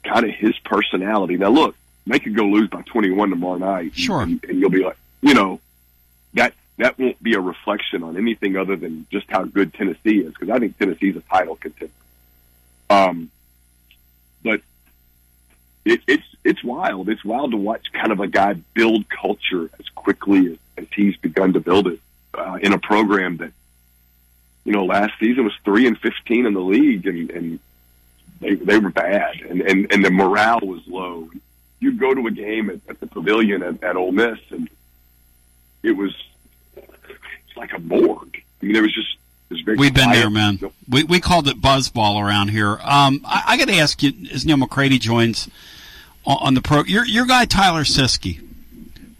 kind of his personality. Now look, they could go lose by 21 tomorrow night. Sure. And, and you'll be like, you know, that, that won't be a reflection on anything other than just how good Tennessee is because I think Tennessee's a title contender. Um, but it, it's it's wild. It's wild to watch kind of a guy build culture as quickly as, as he's begun to build it uh, in a program that you know last season was three and fifteen in the league, and, and they they were bad, and, and and the morale was low. You'd go to a game at, at the Pavilion at, at Ole Miss, and it was like a morgue. I mean, there was just it was We've been there, man. We we called it buzzball around here. Um, I, I got to ask you, as Neal McCready joins on, on the pro, your your guy Tyler Siski,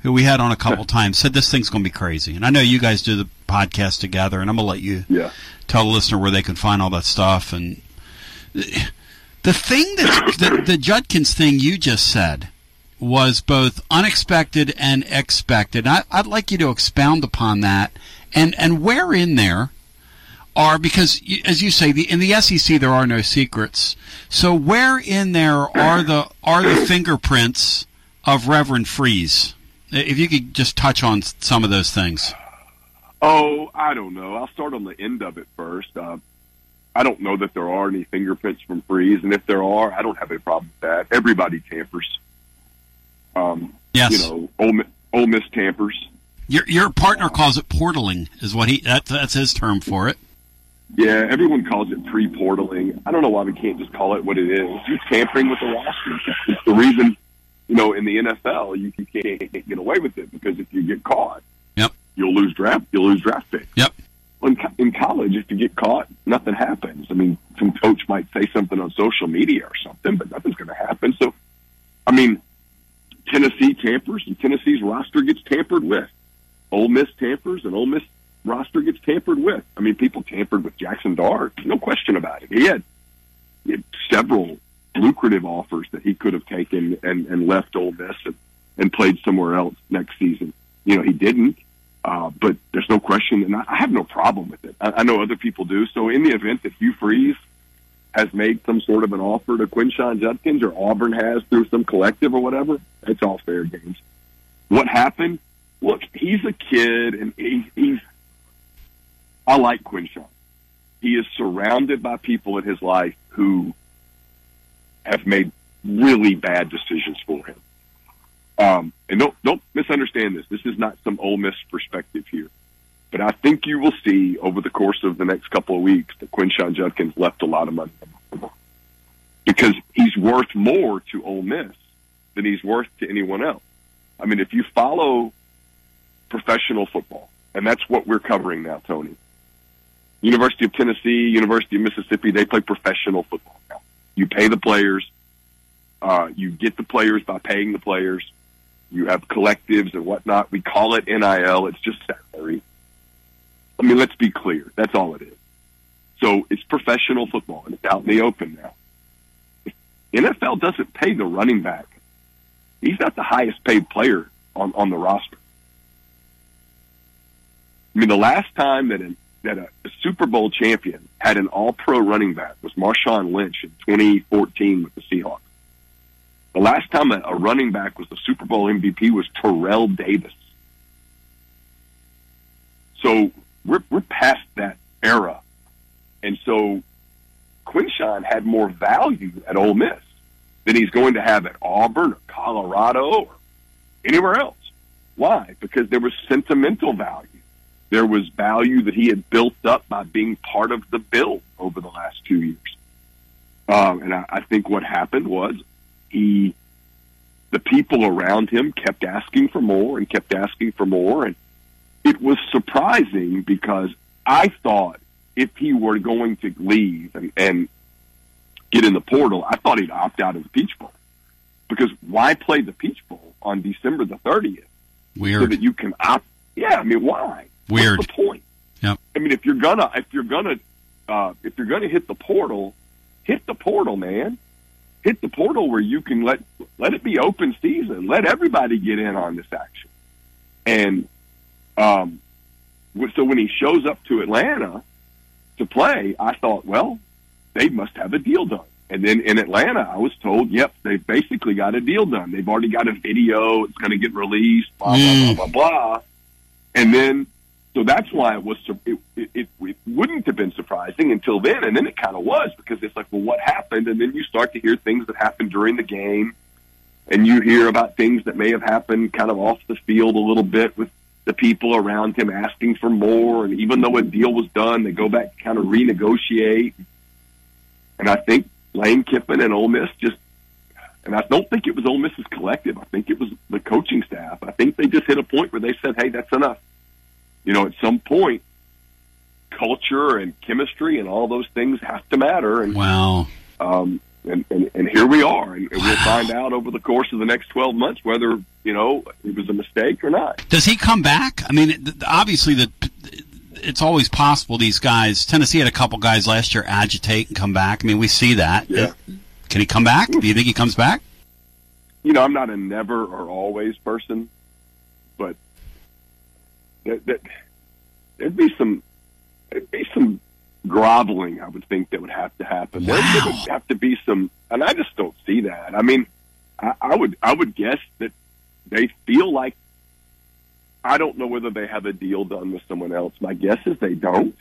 who we had on a couple times, said this thing's going to be crazy. And I know you guys do the podcast together, and I'm going to let you yeah. tell the listener where they can find all that stuff. And the thing that the, the Judkins thing you just said was both unexpected and expected. I, I'd like you to expound upon that, and and where in there are because as you say, the, in the SEC there are no secrets. So where in there are the are the fingerprints of Reverend Freeze? If you could just touch on some of those things. Oh, I don't know. I'll start on the end of it first. Uh, I don't know that there are any fingerprints from Freeze, and if there are, I don't have a problem with that. Everybody tampers. Um, Yes. You know, Ole, Ole Miss tampers. Your your partner calls it portaling, is what he that, that's his term for it. Yeah, everyone calls it pre-portaling. I don't know why we can't just call it what it is. It's tampering with the roster. It's the reason, you know, in the NFL you, you can't get away with it because if you get caught, Yep. you'll lose draft. You'll lose draft picks. Yep. in, in college, if you get caught, nothing happens. I mean, some coach might say something on social media or something, but nothing's going to happen. So, I mean, Tennessee tampers and Tennessee's roster gets tampered with. Ole Miss tampers and Ole Miss roster gets tampered with. I mean, people tampered with Jackson Dart, no question about it. He had, he had several lucrative offers that he could have taken and, and left Ole Miss and, and played somewhere else next season. You know, he didn't. Uh, but there's no question, and I have no problem with it. I, I know other people do. So in the event that Hugh Freeze has made some sort of an offer to Quinshon Judkins or Auburn has through some collective or whatever, it's all fair games. What happened? Look, he's a kid, and he, he's. I like Quinshon. He is surrounded by people in his life who have made really bad decisions for him. Um, and don't don't misunderstand this. This is not some Ole Miss perspective here, but I think you will see over the course of the next couple of weeks that Quinshon Judkins left a lot of money because he's worth more to Ole Miss than he's worth to anyone else. I mean, if you follow professional football, and that's what we're covering now, Tony. University of Tennessee, University of Mississippi, they play professional football now. You pay the players. Uh, you get the players by paying the players. You have collectives and whatnot. We call it NIL. It's just salary. I mean, let's be clear. That's all it is. So it's professional football, and it's out in the open now. NFL doesn't pay the running back. He's not the highest paid player on, on the roster. I mean, the last time that a, that a, a Super Bowl champion had an All Pro running back was Marshawn Lynch in 2014 with the Seahawks. The last time a, a running back was the Super Bowl MVP was Terrell Davis. So we're we're past that era, and so Quinshon had more value at Ole Miss than he's going to have at Auburn or Colorado or anywhere else. Why? Because there was sentimental value. There was value that he had built up by being part of the build over the last two years. Um, and I, I think what happened was he, the people around him kept asking for more and kept asking for more. And it was surprising because I thought if he were going to leave and, and get in the portal, I thought he'd opt out of the Peach Bowl. Because why play the Peach Bowl on December the 30th? Weird. So that you can opt. Yeah, I mean, why? Weird. What's the point? Yep. I mean, if you're gonna if you're gonna uh, if you're to hit the portal, hit the portal, man. Hit the portal where you can let let it be open season. Let everybody get in on this action. And um, so when he shows up to Atlanta to play, I thought, well, they must have a deal done. And then in Atlanta, I was told, yep, they've basically got a deal done. They've already got a video. It's going to get released, blah, blah, blah, blah, blah. And then, so that's why it was, it, it, it, wouldn't have been surprising until then. And then it kind of was because it's like, well, what happened? And then you start to hear things that happened during the game and you hear about things that may have happened kind of off the field a little bit with the people around him asking for more. And even though a deal was done, they go back kind of renegotiate. And I think Lane Kiffin and Ole Miss just, and I don't think it was Ole Miss's collective. I think it was the coaching staff. I think they just hit a point where they said, "Hey, that's enough." You know, at some point, culture and chemistry and all those things have to matter. And wow. Um, and, and, and here we are, and we'll find out over the course of the next twelve months whether you know it was a mistake or not. Does he come back? I mean, obviously the it's always possible these guys. Tennessee had a couple guys last year agitate and come back. I mean, we see that. Yeah. Can he come back? Do you think he comes back? You know, I'm not a never or always person, but that, that, there'd be some there'd be some groveling. I would think that would have to happen. There, there would have to be some, and I just don't see that. I mean, I, I would I would guess that they feel like I don't know whether they have a deal done with someone else. My guess is they don't.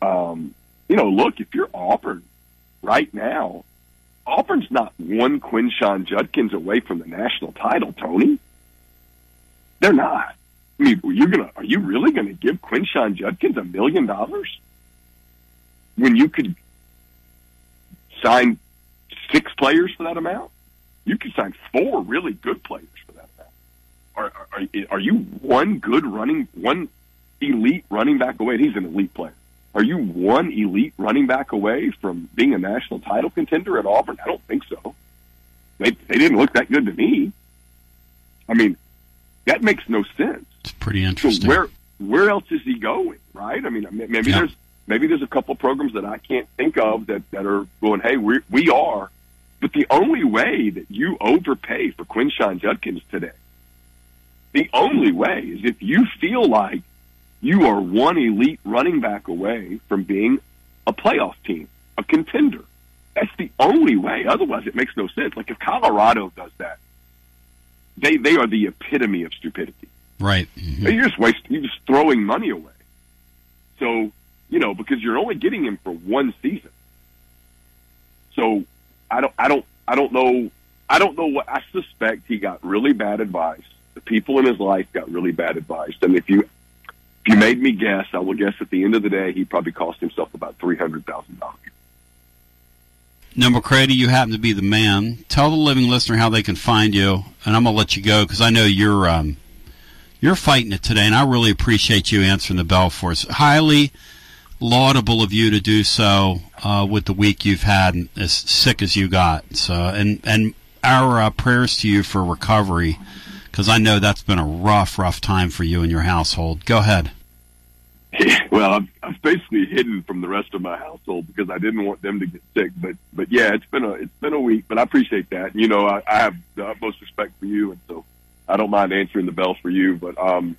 Um, you know, look, if you're Auburn right now, Auburn's not one Quinshon Judkins away from the national title, Tony. They're not. I mean, you're gonna are you really gonna give Quinshon Judkins a million dollars when you could sign six players for that amount? You could sign four really good players for that amount. Are, are, are you one good running, one elite running back away? He's an elite player. Are you one elite running back away from being a national title contender at Auburn? I don't think so. They they didn't look that good to me. I mean, that makes no sense. It's pretty interesting. So where where else is he going? Right? I mean, maybe Yeah. there's maybe there's a couple programs that I can't think of that that are going. Hey, we we are. But the only way that you overpay for Quinshon Judkins today, the only way is if you feel like you are one elite running back away from being a playoff team, a contender. That's the only way. Otherwise, it makes no sense. Like if Colorado does that, they they are the epitome of stupidity. Right. You're just wasting. You're just throwing money away. So you know because you're only getting him for one season. So I don't. I don't. I don't know. I don't know what. I suspect he got really bad advice. The people in his life got really bad advice, and if you if you made me guess, I will guess at the end of the day he probably cost himself about three hundred thousand dollars. No, McCready, you happen to be the man. Tell the living listener how they can find you, and I'm gonna let you go because I know you're um, you're fighting it today, and I really appreciate you answering the bell for us. Highly laudable of you to do so uh, with the week you've had, as sick as you got. So, and and our uh, prayers to you for recovery because I know that's been a rough, rough time for you and your household. Go ahead. well, I've, I've basically hidden from the rest of my household because I didn't want them to get sick. But but yeah, it's been a it's been a week. But I appreciate that. You know, I, I have the utmost respect for you, and so I don't mind answering the bell for you. But um,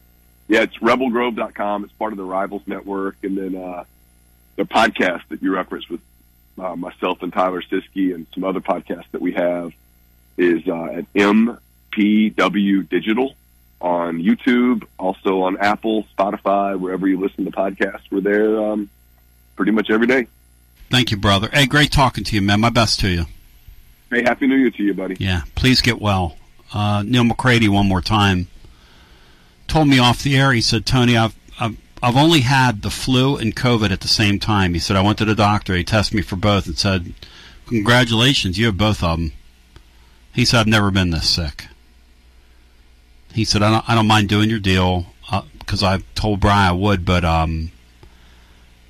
yeah, it's rebelgrove.com. It's part of the Rivals Network, and then uh, the podcast that you referenced with uh, myself and Tyler Siski and some other podcasts that we have is uh, at MPW Digital on YouTube, also on Apple, Spotify, wherever you listen to podcasts. We're there um, pretty much every day. Thank you, brother. Hey, great talking to you, man. My best to you. Hey, happy New Year to you, buddy. Yeah, please get well. Uh, Neal McCready, one more time, told me off the air. He said, "Tony, I've I've I've only had the flu and COVID at the same time." He said, "I went to the doctor. He tested me for both and said, congratulations, you have both of them." He said, "I've never been this sick." He said, "I don't I don't mind doing your deal because I told Brian I would, but um."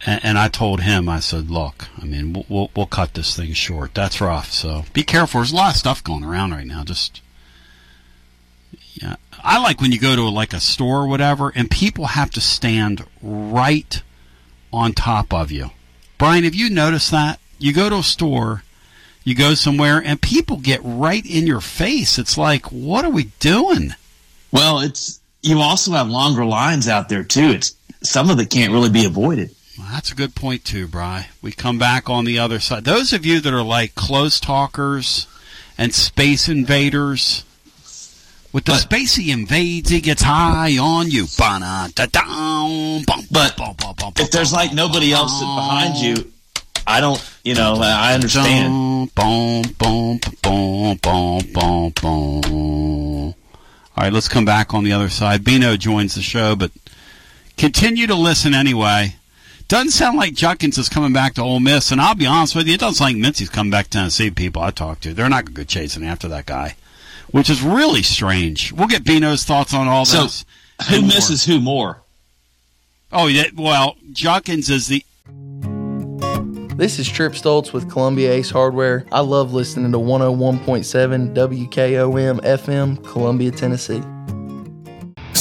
And, and I told him, I said, "Look, I mean, we'll, we'll we'll cut this thing short. That's rough. So be careful. There's a lot of stuff going around right now. Just yeah, I like when you go to like a store or whatever, and people have to stand right on top of you. Brian, have you noticed that? You go to a store, you go somewhere, and people get right in your face. It's like, what are we doing? Well, it's you also have longer lines out there too. It's some of it can't really be avoided. Well, that's a good point too, Bry. We come back on the other side. Those of you that are like close talkers and space invaders, with the spacey invades, he gets high on you. But if there's like nobody else behind you, I don't. You know, I understand. All right, let's come back on the other side. Bino joins the show, but continue to listen anyway. Doesn't sound like Judkins is coming back to Ole Miss, and I'll be honest with you, it doesn't sound like Mincey's coming back to Tennessee. People I talked to, they're not good chasing after that guy, which is really strange. We'll get Bino's thoughts on all So, this. who and more. misses who more? Oh, yeah. Well, Judkins is the This is Trip Stoltz with Columbia Ace Hardware. I love listening to 101.7 WKOM FM, Columbia, Tennessee.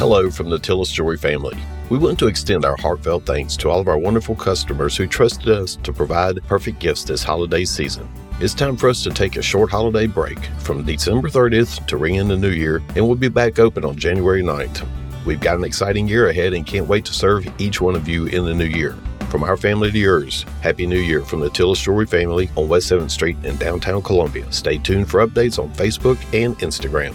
Hello from the Tillis Jewelry family. We want to extend our heartfelt thanks to all of our wonderful customers who trusted us to provide perfect gifts this holiday season. It's time for us to take a short holiday break from December 30th to ring in the new year, and we'll be back open on January 9th. We've got an exciting year ahead and can't wait to serve each one of you in the new year. From our family to yours, Happy New Year from the Tillis Jewelry family on West 7th Street in downtown Columbia. Stay tuned for updates on Facebook and Instagram.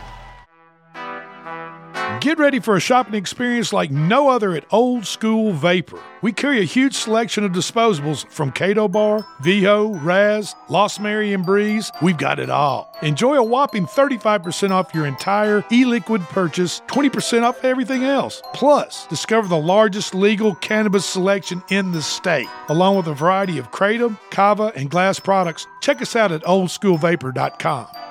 Get ready for a shopping experience like no other at Old School Vapor. We carry a huge selection of disposables from Cato Bar, Vho, Raz, Lost Mary, and Breeze. We've got it all. Enjoy a whopping 35% off your entire e liquid purchase, 20% off everything else. Plus, discover the largest legal cannabis selection in the state, along with a variety of Kratom, Kava, and glass products. Check us out at oldschoolvapor.com.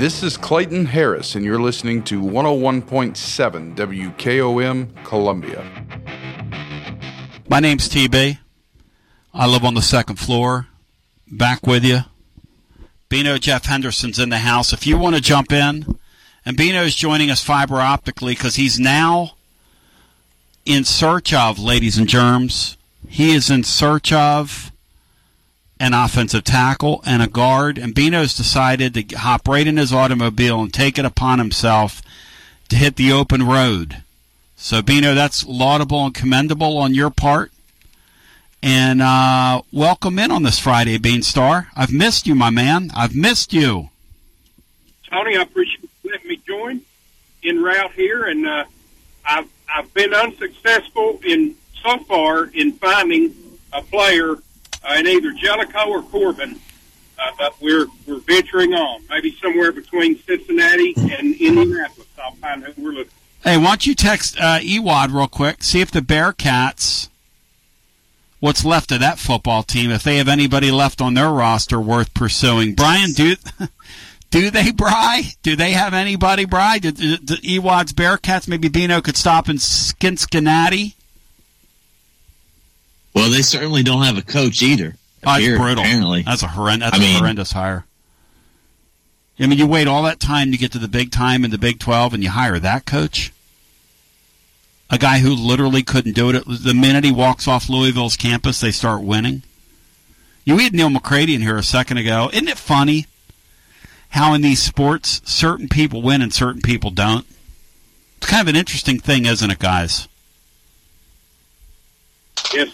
This is Clayton Harris, and you're listening to 101.7 WKOM Columbia. My name's TB. I live on the second floor. Back with you. Bino Jeff Henderson's in the house. If you want to jump in, and Bino's joining us fiber optically because he's now in search of, ladies and germs, he is in search of an offensive tackle and a guard, and Bino's decided to hop right in his automobile and take it upon himself to hit the open road. So, Bino, that's laudable and commendable on your part. And uh, welcome in on this Friday, Beanstar. I've missed you, my man. I've missed you. Tony, I appreciate you letting me join in route here, and uh, I've I've been unsuccessful in so far in finding a player uh, in either Jellicoe or Corbin. Uh, but we're we're venturing on, maybe somewhere between Cincinnati and Indianapolis. I'll find who we're looking. Hey, why don't you text uh, Ewad real quick? See if the Bearcats, what's left of that football team, if they have anybody left on their roster worth pursuing. Brian, do do they, Bry? Do they have anybody, Bry? Do Ewad's Bearcats? Maybe Bino could stop in Cincinnati. Well, they certainly don't have a coach either. Oh, Here, brutal. Apparently, That's a horrendous. That's I a mean- horrendous hire. I mean, you wait all that time to get to the big time in the Big Twelve, and you hire that coach, a guy who literally couldn't do it. The minute he walks off Louisville's campus, they start winning. You had Neal McCready in here a second ago. Isn't it funny how in these sports certain people win and certain people don't? It's kind of an interesting thing, isn't it, guys? Yes,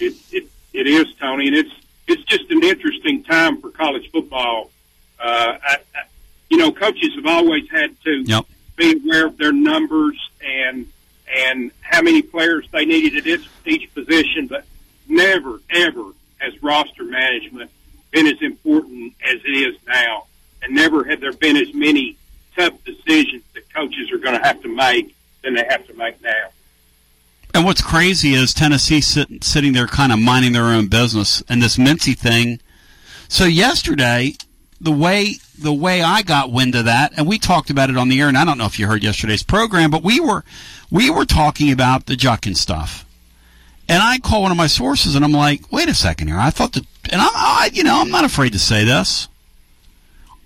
it, it it is, Tony, and it's it's just an interesting time for college football. Uh, I, I, you know, coaches have always had to Yep. be aware of their numbers and and how many players they needed at each, each position, but never ever has roster management been as important as it is now, and never have there been as many tough decisions that coaches are going to have to make than they have to make now. And what's crazy is Tennessee sit, sitting there kind of minding their own business, and this Mincey thing. So yesterday, the way the way I got wind of that, and we talked about it on the air, and I don't know if you heard yesterday's program, but we were we were talking about the Judkins stuff, and I call one of my sources, and I'm like, wait a second here, I thought that, and I'm I, you know I'm not afraid to say this.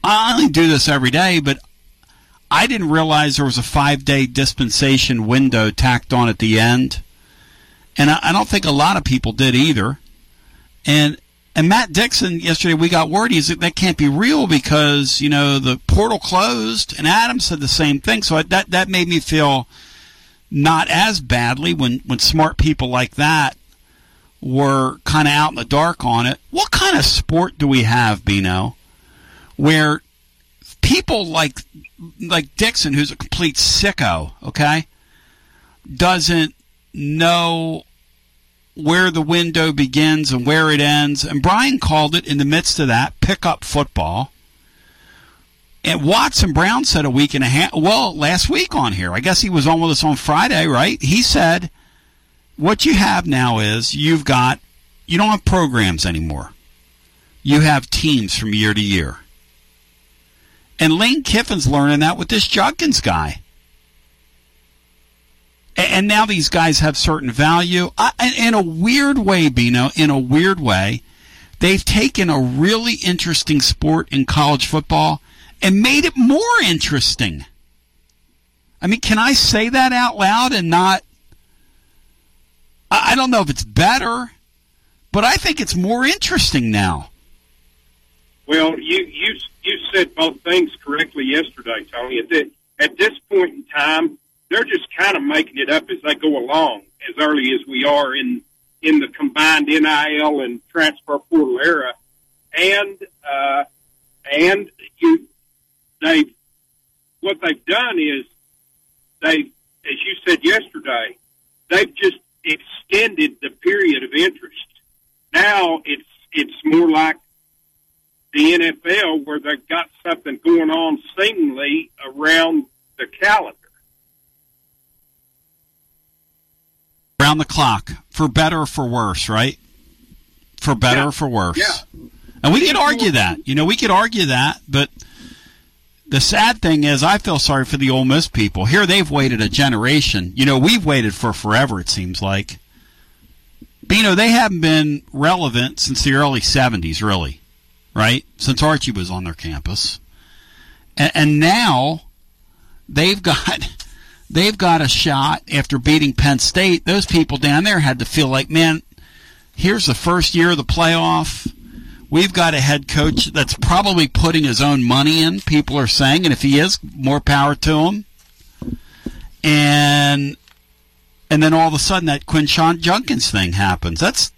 I only do this every day, but I didn't realize there was a five day dispensation window tacked on at the end. And I, I don't think a lot of people did either. And and Matt Dixon yesterday we got word he's that can't be real because you know the portal closed and Adam said the same thing. So that that made me feel not as badly when when smart people like that were kind of out in the dark on it. What kind of sport do we have, Bino, where people like like Dixon, who's a complete sicko, okay, doesn't know where the window begins and where it ends. And Brian called it in the midst of that pickup football. And Watson Brown said a week and a half, well, last week on here. I guess he was on with us on Friday, right? He said, what you have now is you've got, you don't have programs anymore. You have teams from year to year. And Lane Kiffin's learning that with this Judkins guy. And now these guys have certain value. In- a weird way, Bino, in a weird way, they've taken a really interesting sport in college football and made it more interesting. I mean, can I say that out loud and not? I don't know if it's better, but I think it's more interesting now. Well, you said both things correctly yesterday, Tony. At, the, at this point in time, they're just kind of making it up as they go along. As early as we are in in the combined NIL and transfer portal era, and uh, and you they what they've done is they, as you said yesterday, they've just extended the period of interest. Now it's it's more like the NFL where they've got something going on seemingly around the calendar. Around the clock, for better or for worse, right? For better or for worse. Yeah. And we could argue that. You know, we could argue that, but the sad thing is I feel sorry for the Ole Miss people. Here they've waited a generation. You know, we've waited for forever, it seems like. But, you know, they haven't been relevant since the early 70s, really, right? Since Archie was on their campus. And, and now they've got they've got a shot after beating Penn State. Those people down there had to feel like, man, here's the first year of the playoff. We've got a head coach that's probably putting his own money in, people are saying, and if he is, more power to him. And and then all of a sudden that Quinshon Judkins thing happens. That's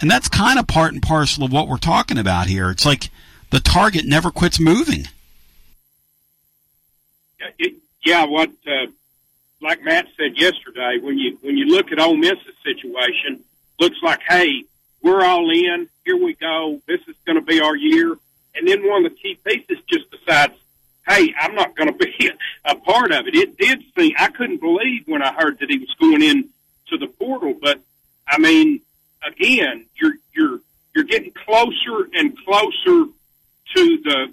and that's kind of part and parcel of what we're talking about here. It's like the target never quits moving. Yeah, what uh, like Matt said yesterday, when you when you look at Ole Miss's situation, looks like, hey, we're all in. Here we go. This is going to be our year. And then one of the key pieces just decides, hey, I'm not going to be a part of it. It did seem I couldn't believe when I heard that he was going in to the portal, but I mean, again, you're you're you're getting closer and closer to the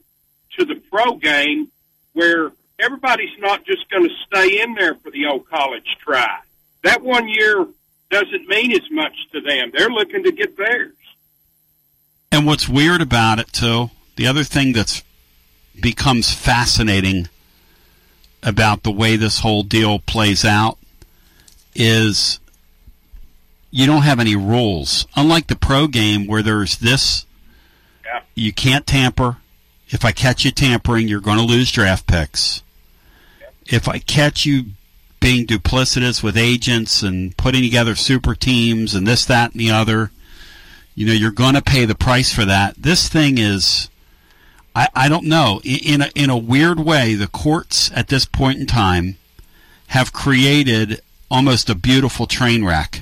to the pro game where everybody's not just going to stay in there for the old college try. That one year doesn't mean as much to them. They're looking to get theirs. And what's weird about it too, the other thing that's becomes fascinating about the way this whole deal plays out is you don't have any rules. Unlike the pro game where there's this you can't tamper. If I catch you tampering, you're going to lose draft picks. If I catch you being duplicitous with agents and putting together super teams and this, that, and the other. You know, you're going to pay the price for that. This thing is, I, I don't know. In a, in a weird way, the courts at this point in time have created almost a beautiful train wreck.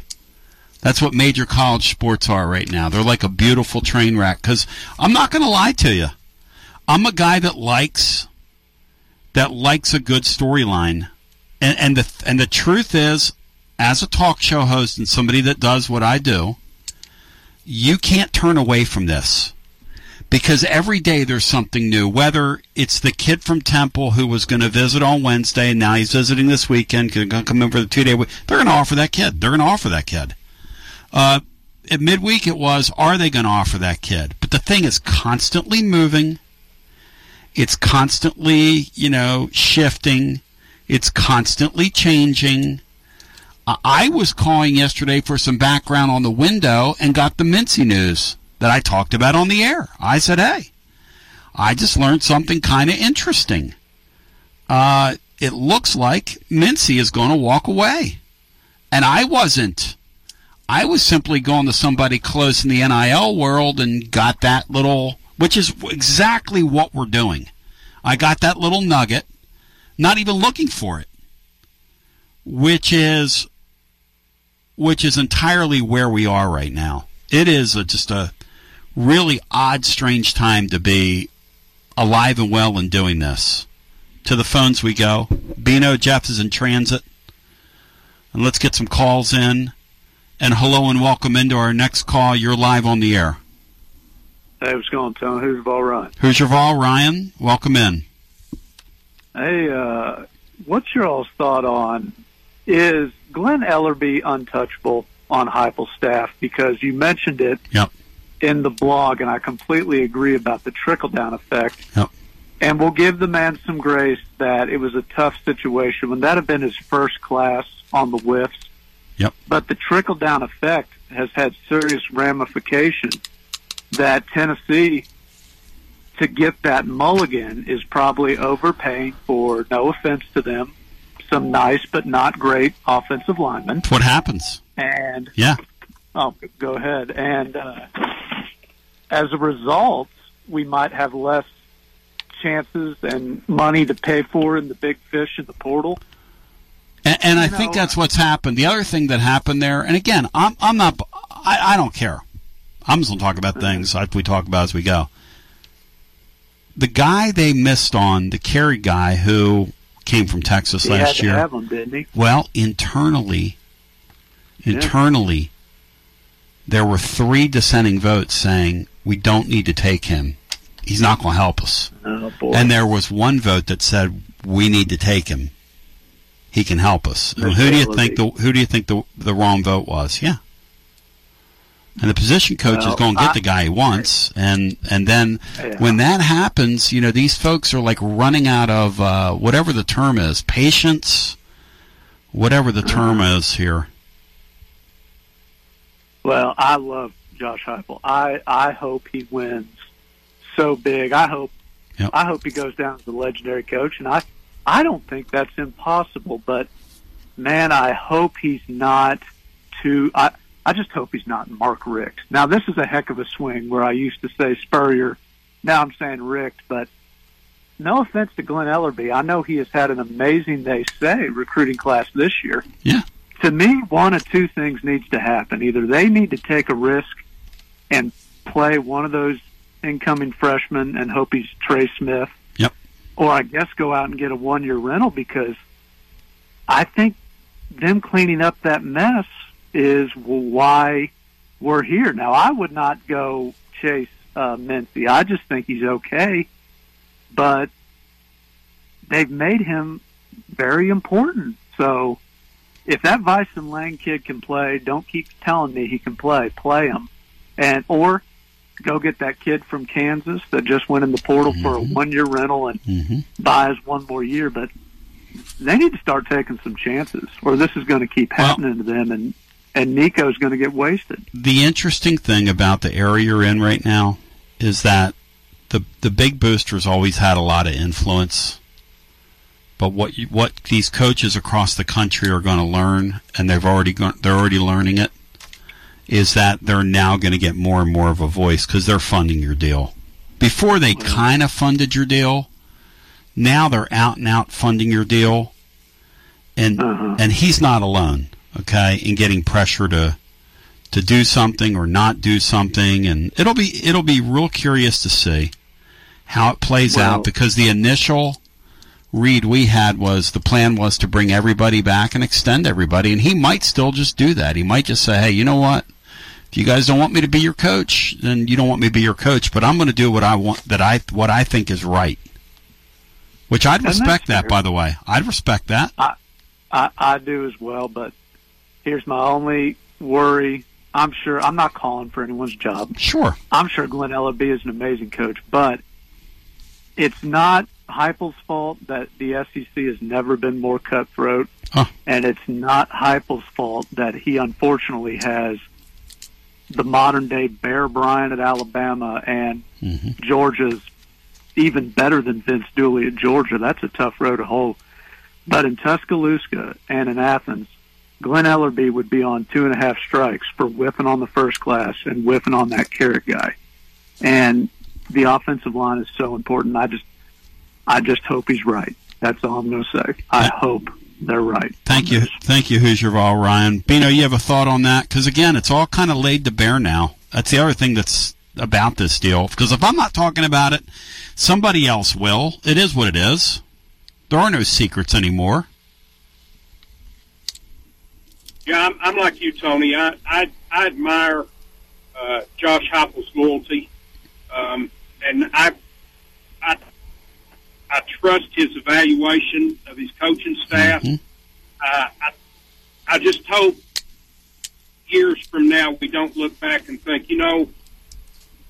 That's what major college sports are right now. They're like a beautiful train wreck. Because I'm not going to lie to you, I'm a guy that likes that likes a good storyline, and and the and the truth is, as a talk show host and somebody that does what I do, you can't turn away from this because every day there's something new. Whether it's the kid from Temple who was going to visit on Wednesday and now he's visiting this weekend, going to come in for the two day week, they're going to offer that kid. They're going to offer that kid. Uh, at midweek, it was, are they going to offer that kid? But the thing is constantly moving. It's constantly, you know, shifting. It's constantly changing. I was calling yesterday for some background on the window and got the Mincey news that I talked about on the air. I said, hey, I just learned something kind of interesting. Uh, it looks like Mincey is going to walk away. And I wasn't. I was simply going to somebody close in the NIL world and got that little, which is exactly what we're doing. I got that little nugget, not even looking for it, which is which is entirely where we are right now. It is a, just a really odd, strange time to be alive and well and doing this. To the phones we go. Bino Jeff is in transit. And let's get some calls in. And hello and welcome into our next call. You're live on the air. Hey, what's going on, Tony? Who's Vol Ryan? Who's your Vol Ryan? Welcome in. Hey, uh, what's your all's thought on is Glen Elarbee untouchable on Heupel's staff? Because you mentioned it yep. in the blog, and I completely agree about the trickle down effect. Yep. And we'll give the man some grace that it was a tough situation. When that had been his first class on the whiffs, Yep. But the trickle down effect has had serious ramifications that Tennessee to get that mulligan is probably overpaying for no offense to them, some nice but not great offensive linemen. What happens. And Yeah. oh, go ahead. And uh, as a result, we might have less chances and money to pay for in the big fish in the portal. And, and I think that's what's happened. The other thing that happened there, and again, I'm I'm not, I, I don't care. I'm just going to talk about things like we talk about as we go. The guy they missed on, the carry guy who came from Texas He last had to year. have them, didn't he? Well, internally, internally, there were three dissenting votes saying we don't need to take him. He's not going to help us. Oh, boy. And there was one vote that said we need to take him. He can help us. And who do you think the who do you think the the wrong vote was? Yeah. And the position coach is going to get I- the guy he wants, and and then Yeah. when that happens, you know these folks are like running out of uh, whatever the term is, patience, whatever the term Uh-huh. is here. Well, I love Josh Heupel. I I hope he wins so big. I hope I hope he goes down as a legendary coach, and I I don't think that's impossible. But man, I hope he's not too. I I just hope he's not Mark Richt. Now this is a heck of a swing where I used to say Spurrier, now I'm saying Richt, but. No offense to Glen Elarbee. I know he has had an amazing, they say, recruiting class this year Yeah. to me, one of two things needs to happen. Either they need to take a risk and play one of those incoming freshmen and hope he's Trey Smith. Or I guess go out and get a one year rental because I think them cleaning up that mess is why we're here. Now, I would not go chase uh, Mincey. I just think he's okay, but they've made him very important. So if that Vysen Lang kid can play, don't keep telling me he can play. Play him, and or go get that kid from Kansas that just went in the portal for a one year rental and Mm-hmm. buys one more year. But they need to start taking some chances, or this is going to keep happening to them, and and Nico's going to get wasted. The interesting thing about the area you're in right now is that the the big boosters always had a lot of influence But what you, what these coaches across the country are going to learn, and they've already gone, they're already learning it, is that they're now going to get more and more of a voice because they're funding your deal. Before they kind of funded your deal, now they're out and out funding your deal, and uh-huh. and he's not alone. Okay, in getting pressure to to do something or not do something, and it'll be it'll be real curious to see how it plays Well- out because the initial read we had was the plan was to bring everybody back and extend everybody, and he might still just do that. He might just say, "Hey, you know what? If you guys don't want me to be your coach, then you don't want me to be your coach, but I'm going to do what I want that I what I think is right." Which I'd respect that, by the way. I'd respect that. I, I I do as well, but here's my only worry. I'm sure I'm not calling for anyone's job. Sure. I'm sure Glen Elarbee is an amazing coach, but it's not Heupel's fault that the SEC has never been more cutthroat, and it's not Heupel's fault that he unfortunately has the modern day Bear Bryant at Alabama and mm-hmm. Georgia's even better than Vince Dooley at Georgia. That's a tough road to hoe. But in Tuscaloosa and in Athens, Glen Elarbee would be on two and a half strikes for whiffing on the first class and whiffing on that carrot guy. And the offensive line is so important. I just, I just hope he's right. That's all I'm going to say. I hope they're right. Thank you, thank you, Hoosier Vol Ryan. Bino, you have a thought on that? Because again, it's all kind of laid to bear now. That's the other thing that's about this deal. Because if I'm not talking about it, somebody else will. It is what it is. There are no secrets anymore. Yeah, I'm, I'm like you, Tony. I I, I admire uh, Josh Heupel's loyalty, um, and I I I trust his evaluation of his coaching staff. Uh, I I just hope years from now we don't look back and think, you know,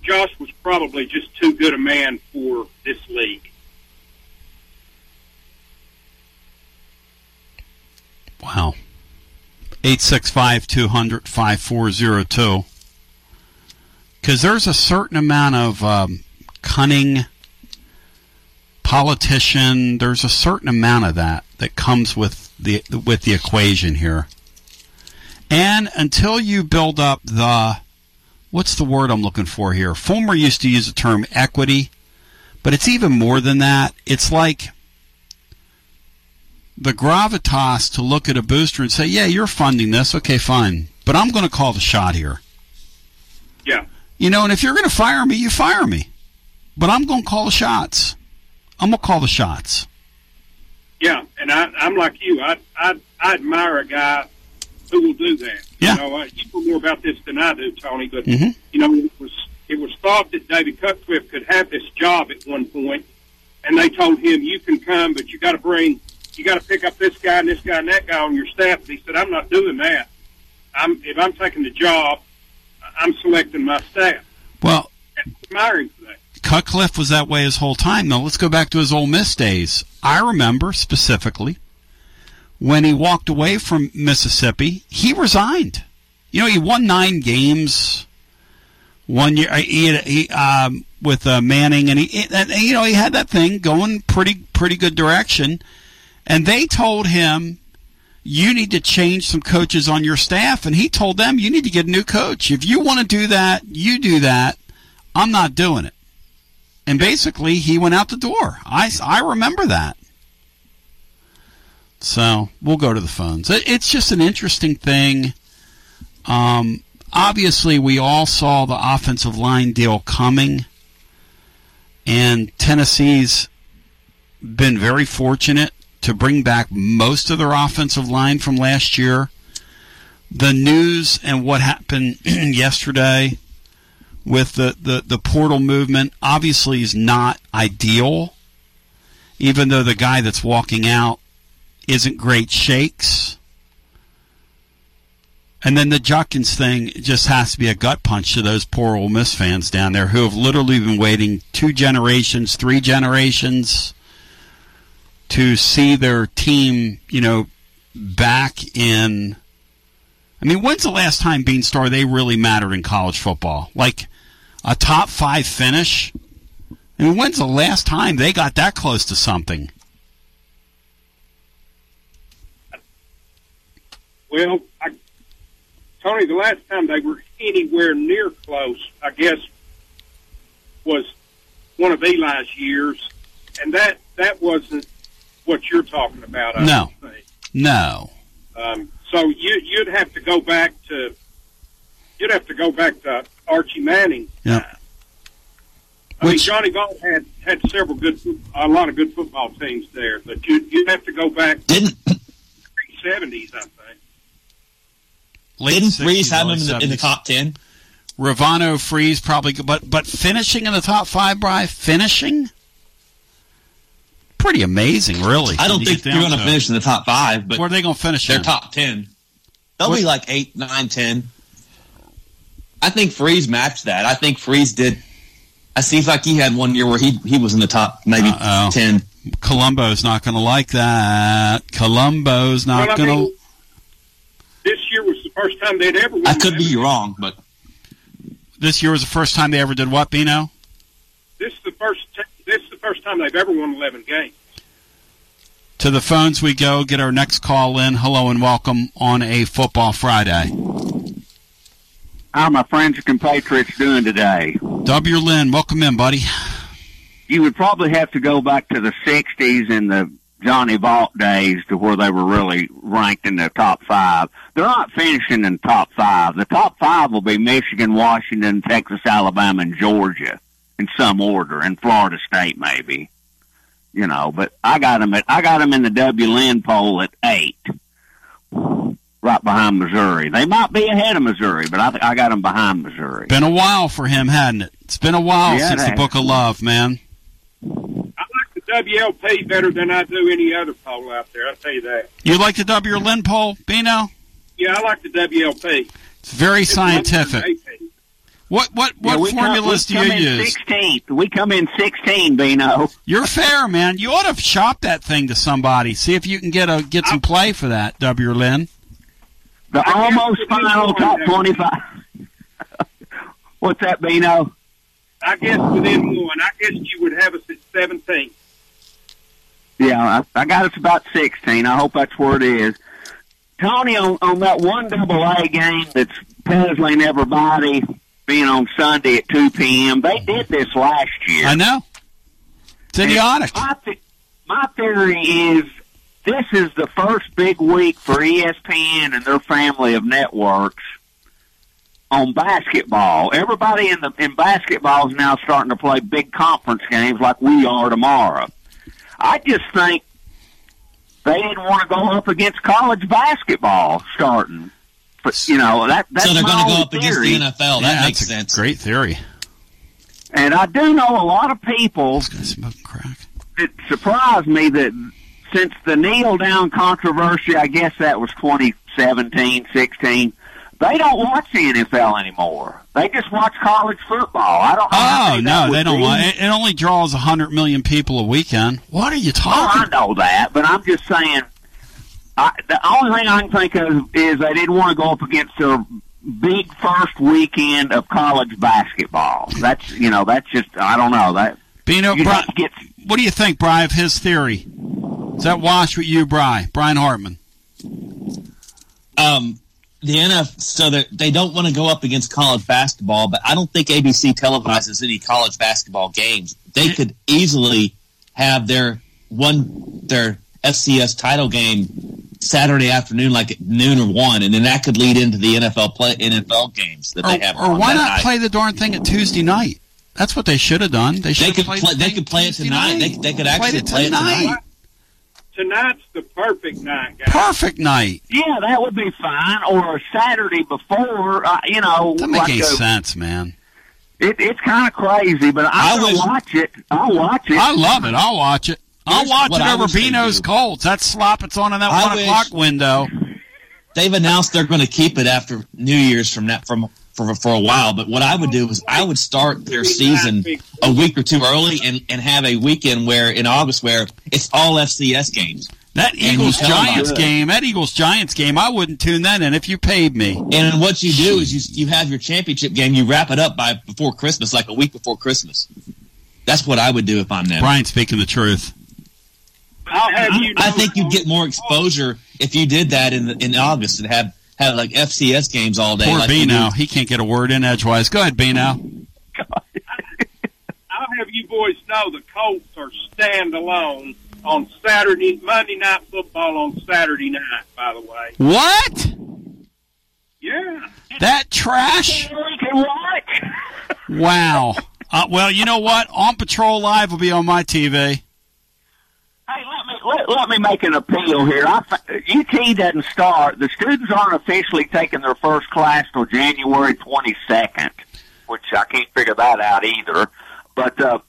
Josh was probably just too good a man for this league. Wow. 865 200 5402. Because there's a certain amount of um, cunning politician, there's a certain amount of that that comes with the with the equation here. And until you build up the what's the word I'm looking for here? Fulmer used to use the term equity, but it's even more than that. It's like the gravitas to look at a booster and say, "Yeah, you're funding this. Okay, fine, but I'm going to call the shot here." Yeah. You know, and if you're going to fire me, you fire me. But I'm going to call the shots. I'm to call the shots. Yeah, and I, I'm like you. I, I I admire a guy who will do that. Yeah. You know, uh, you know more about this than I do, Tony. But Mhm. you know, it was it was thought that David Cutcliffe could have this job at one point, and they told him, "You can come, but you got to bring, you got to pick up this guy and this guy and that guy on your staff." And he said, "I'm not doing that. I'm if I'm taking the job, I'm selecting my staff." Well, And admiring for that. Cutcliffe was that way his whole time. Now let's go back to his Ole Miss days. I remember specifically when he walked away from Mississippi, he resigned. You know, he won nine games one year. He, he um, with uh, Manning, and he, and, you know, he had that thing going pretty pretty good direction. And they told him, "You need to change some coaches on your staff." And he told them, "You need to get a new coach. If you want to do that, you do that. I'm not doing it." And basically, he went out the door. I, I remember that. So we'll go to the phones. It, it's just an interesting thing. Um, obviously, we all saw the offensive line deal coming, and Tennessee's been very fortunate to bring back most of their offensive line from last year. The news and what happened yesterday with the, the, the portal movement obviously is not ideal, even though the guy that's walking out isn't great shakes. And then the Judkins thing just has to be a gut punch to those poor Ole Miss fans down there who have literally been waiting two generations, three generations to see their team, you know, back in. I mean, when's the last time Beanstar they really mattered in college football? Like a top five finish. I mean, when's the last time they got that close to something? Well, I, Tony, the last time they were anywhere near close, I guess, was one of Eli's years, and that that wasn't what you're talking about. I no, no. Um, so you you'd have to go back to you'd have to go back to Archie Manning. Yeah. I mean, Johnny Vaught had had several good, a lot of good football teams there, but you you'd have to go back didn't seventies, I think. Late Didn't 60s, Freeze have him in the, in the top ten? Ravano, Freeze, probably, but but finishing in the top five, Bry, finishing, pretty amazing, really. I don't you think get you're going to finish in the top five, but Where are they going to finish? they're in? top ten. They'll What- be like eight, nine, ten. I think Freeze matched that. I think Freeze did. I seems like he had one year where he he was in the top maybe Uh-oh. ten. Columbo's not going to like that. Columbo's not Well, I going to. This year was the first time they'd ever. Won I could be wrong, but This year was the first time they ever did what, Bino? This is the first. T- this is the first time they've ever won eleven games. To the phones we go. Get our next call in. Hello and welcome on a Football Friday. How are my friends and compatriots doing today? W. Lynn, welcome in, buddy. You would probably have to go back to the 60s and the Johnny Vaught days to where they were really ranked in the top five. They're not finishing in top five. The top five will be Michigan, Washington, Texas, Alabama, and Georgia in some order, and Florida State maybe. You know, but I got them at I got them in the W. Lynn poll at eight, right behind Missouri. They might be ahead of Missouri, but I th- I got them behind Missouri. Been a while for him, hadn't it? It's been a while Yeah, since the. Book of Love, man. I like the WLP better than I do any other poll out there. I'll tell you that. You like the W. Lynn poll, Bino? Yeah, I like the WLP. It's very It's scientific. one- What what Yeah, what we come- do you in use? 16th. We come in 16, Bino. You're fair, man. You ought to shop that thing to somebody. See if you can get a get some play for that, W. Lynn. The almost final top 25. What's that, Bino? I guess within one. I guess you would have us at seventeen. Yeah, I, I got us about 16. I hope that's where it is. Tony, on, on that one double A game that's puzzling everybody being on Sunday at 2 p.m., they did this last year. I know. It's idiotic. My, th- my theory is this is the first big week for ESPN and their family of networks on basketball. Everybody in the in basketball is now starting to play big conference games like we are tomorrow. I just think they didn't want to go up against college basketball starting. But you know that that's so they're going to go own up against the NFL. Yeah, that makes that's a sense. Great theory. And I do know a lot of people It surprised me that since the kneel down controversy, I guess that was 2017, 16, they don't watch the NFL anymore. They just watch college football. I don't Oh no, they don't want it. It only draws a hundred million people a weekend. What are you Oh, talking? I know that, but I'm just saying. I, the only thing I can think of is they didn't want to go up against their big first weekend of college basketball. That's you know that's just I don't know that. Bino, Bri- get what do you think, Bry, of his theory? Does that wash with you, Bry? Brian Hartman. Um, the NF so they they don't want to go up against college basketball, but I don't think ABC televises any college basketball games. They could easily have their one their FCS title game Saturday afternoon, like at noon or one, and then that could lead into the NFL play NFL games that Or, they have. or why not night. play the darn thing at Tuesday night? That's what they should have done. They should They could play. the They could play it tonight. They, night. they could actually it play it tonight. Tonight. Tonight's the perfect night, guys. Perfect night. Yeah, that would be fine. Or a Saturday before, uh, you know. Doesn't make like any a- sense, man. It, it's kind of crazy, but I I'm going wish- watch it. I'll watch it. I love it. I'll watch it. I'll Here's watch what it over wish they Bino's do. Colts. That slop it's on in that I one wish- o'clock window. They've announced they're going to keep it after New Year's from that from for for a while. But what I would do is I would start their season a week or two early and and have a weekend where in August where it's all FCS games. That Eagles Giants game, that Eagles Giants game, I wouldn't tune that in if you paid me. And what you do is you you have your championship game. You wrap it up by before Christmas, like a week before Christmas. That's what I would do if I'm them. Brian speaking the truth. I'll have you. I think you'd get more exposure if you did that in the, in August and have have like FCS games all day. Poor like B now. He can't get a word in edgewise. Go ahead, B now. I'll have you boys know the Colts are standalone on Saturday, Monday night football on Saturday night. By the way, What? yeah. That trash? Wow. Uh, well, you know what? On Patrol Live will be on my TV. Let, let me make an appeal here. I, UT doesn't start. The students aren't officially taking their first class till January 22nd, which I can't figure that out either. But uh,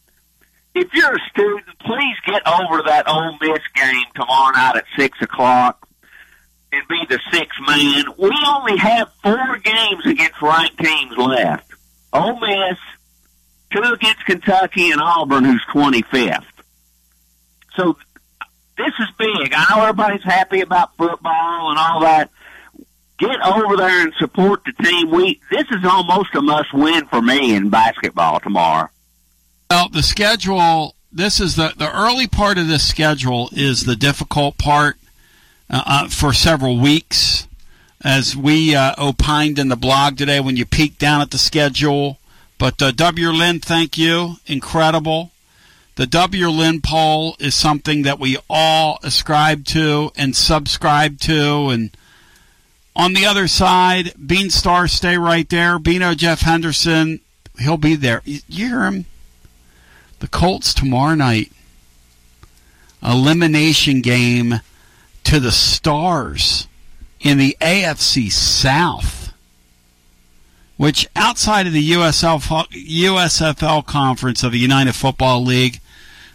if you're a student, please get over that Ole Miss game tomorrow night at 6 o'clock and be the sixth man. We only have four games against ranked teams left. Ole Miss, two against Kentucky, and Auburn, who's 25th. So this is big. I know everybody's happy about football and all that. Get over there and support the team. We this is almost a must win for me in basketball tomorrow. Well, the schedule. This is the the early part of this schedule is the difficult part uh, uh, for several weeks, as we uh, opined in the blog today. When you peek down at the schedule, but uh, W. Lynn, thank you, incredible. The W. Lynn poll is something that we all ascribe to and subscribe to, and on the other side, Beanstar, stay right there. Bino Jeff Henderson, he'll be there. You hear him? The Colts tomorrow night. Elimination game to the Stars in the AFC South, which outside of the USL, USFL conference of the United Football League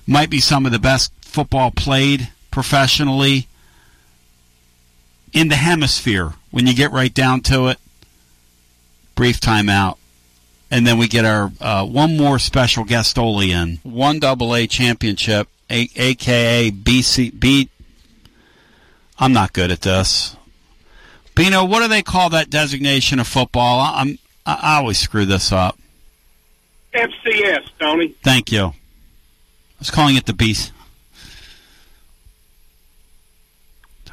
might be some of the best football played professionally in the hemisphere when you get right down to it. Brief timeout. And then we get our uh, one more special guest Oli in. One double A championship, a- aka BC B. I'm not good at this. Bino, what do they call that designation of football? I- I'm I I always screw this up. FCS, Tony. Thank you. I was calling it the beast.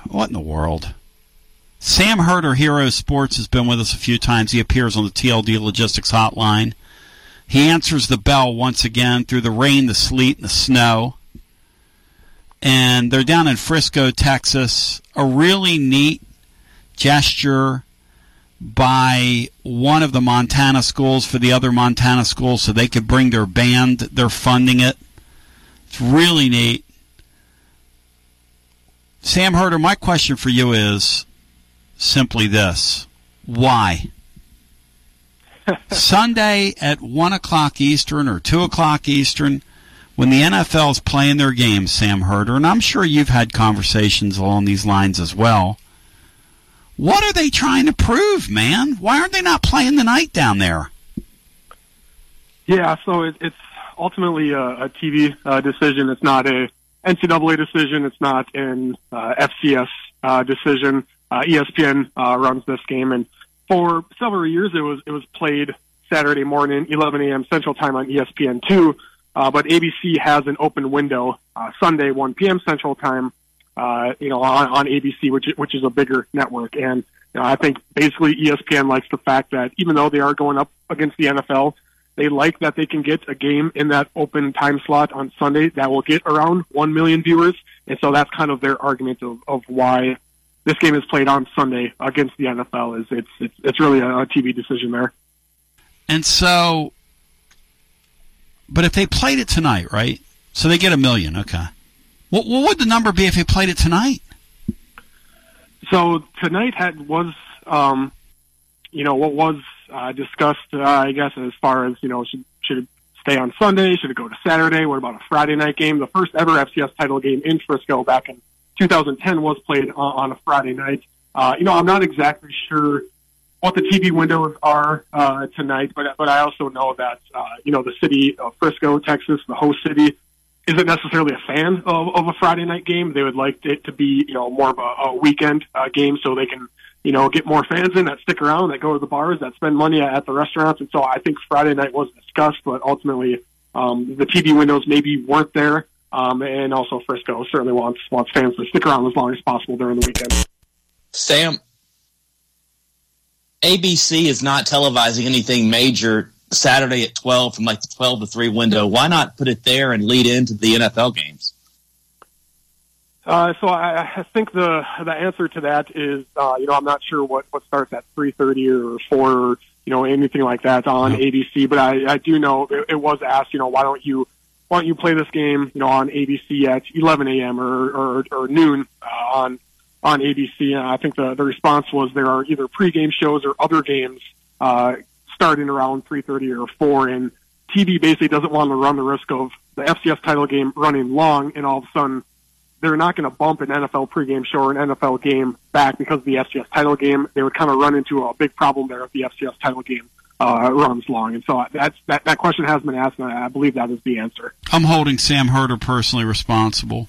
What in the world? Sam Herder, Hero Sports, has been with us a few times. He appears on the TLD Logistics Hotline. He answers the bell once again through the rain, the sleet, and the snow. And they're down in Frisco, Texas. A really neat gesture by one of the Montana schools for the other Montana schools so they could bring their band. They're funding it. It's really neat. Sam Herder, my question for you is simply this Why? Sunday at 1 o'clock Eastern or 2 o'clock Eastern, when the NFL is playing their games, Sam Herder, and I'm sure you've had conversations along these lines as well. What are they trying to prove, man? Why aren't they not playing the night down there? Yeah, so it, it's ultimately a, a TV uh, decision. It's not a NCAA decision. It's not an uh, FCS uh, decision. Uh, ESPN uh, runs this game, and for several years it was it was played Saturday morning, 11 a.m. Central Time on ESPN two. Uh, but ABC has an open window uh, Sunday, 1 p.m. Central Time. Uh, you know, on, on ABC, which which is a bigger network, and you know, I think basically ESPN likes the fact that even though they are going up against the NFL, they like that they can get a game in that open time slot on Sunday that will get around 1 million viewers. And so that's kind of their argument of, of why this game is played on Sunday against the NFL is it's, it's, it's really a, a TV decision there. And so, but if they played it tonight, right? So they get a million. Okay. What, what would the number be if they played it tonight? So tonight had was, um, you know, what was uh, discussed, uh, I guess, as far as, you know, should, should it stay on Sunday? Should it go to Saturday? What about a Friday night game? The first ever FCS title game in Frisco back in 2010 was played on, on a Friday night. Uh, you know, I'm not exactly sure what the TV windows are uh, tonight, but but I also know that uh, you know the city of Frisco, Texas, the host city, isn't necessarily a fan of, of a Friday night game. They would like it to be you know more of a, a weekend uh, game so they can you know get more fans in that stick around, that go to the bars, that spend money at the restaurants. And so I think Friday night was discussed, but ultimately um, the TV windows maybe weren't there Um, and also Frisco certainly wants wants fans to stick around as long as possible during the weekend. Sam, ABC is not televising anything major Saturday at 12 from like the 12 to 3 window. Why not put it there and lead into the NFL games? Uh, so I, I think the the answer to that is, uh, you know, I'm not sure what what starts at 3:30 or 4, or, you know, anything like that on ABC. But I, I do know it, it was asked, you know, why don't you why don't you play this game, you know, on ABC at 11 a.m. or or, or noon uh, on on ABC? And I think the the response was there are either pregame shows or other games uh, starting around 3:30 or 4, and TV basically doesn't want to run the risk of the FCS title game running long, and all of a sudden they're not going to bump an NFL pregame show or an NFL game back because of the FCS title game. They would kind of run into a big problem there if the FCS title game uh, runs long. And so that's, that, that question has been asked, and I believe that is the answer. I'm holding Sam Herder personally responsible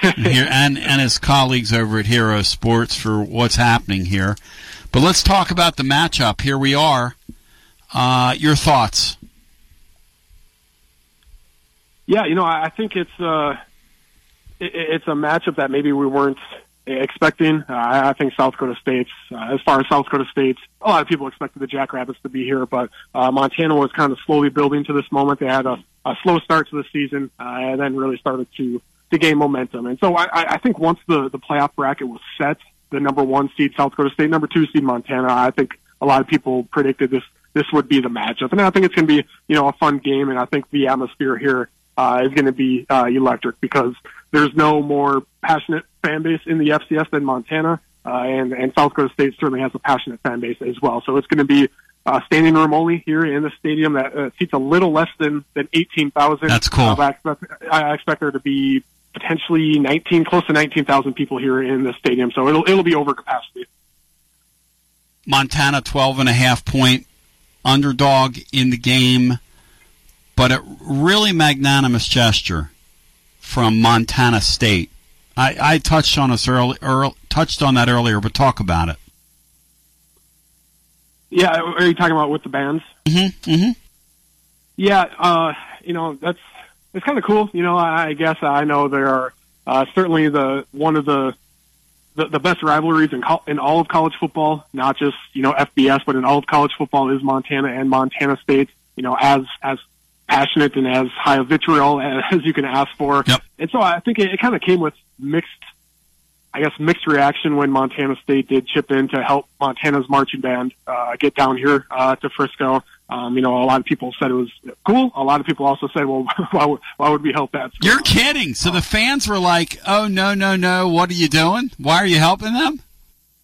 here and, and his colleagues over at Hero Sports for what's happening here. But let's talk about the matchup. Here we are. Uh, your thoughts? Yeah, you know, I think it's uh, it's a matchup that maybe we weren't expecting. Uh, I think South Dakota State's, uh, as far as South Dakota State, a lot of people expected the Jackrabbits to be here, but uh, Montana was kind of slowly building to this moment. They had a, a slow start to the season, uh, and then really started to to gain momentum. And so I, I I think once the the playoff bracket was set, the number one seed South Dakota State, number two seed Montana, I think a lot of people predicted this this would be the matchup, and I think it's going to be you know a fun game, and I think the atmosphere here uh, is going to be uh, electric because there's no more passionate fan base in the FCS than Montana, uh, and and South Dakota State certainly has a passionate fan base as well. So it's going to be uh, standing room only here in the stadium that uh, seats a little less than than eighteen thousand. That's cool. Uh, I expect, I expect there to be potentially nineteen, close to nineteen thousand people here in the stadium. So it'll it'll be over capacity. Montana 12 and a half point underdog in the game, but a really magnanimous gesture from Montana State. I, I touched on us early, earl touched on that earlier, but talk about it. Yeah, are you talking about with the bands? Mm-hmm. Mm-hmm. Yeah, uh, you know that's it's kind of cool. You know, I, I guess I know there are uh, certainly the one of the the, the best rivalries in col- in all of college football, not just you know FBS, but in all of college football is Montana and Montana State. You know, as as passionate and as high a vitriol as you can ask for. Yep. And so I think it, it kind of came with mixed, I guess, mixed reaction when Montana State did chip in to help Montana's marching band uh, get down here uh, to Frisco. Um, you know, a lot of people said it was cool. A lot of people also said, well, why would, why would we help that? You're kidding. So the fans were like, "Oh no, no, no! What are you doing? Why are you helping them?"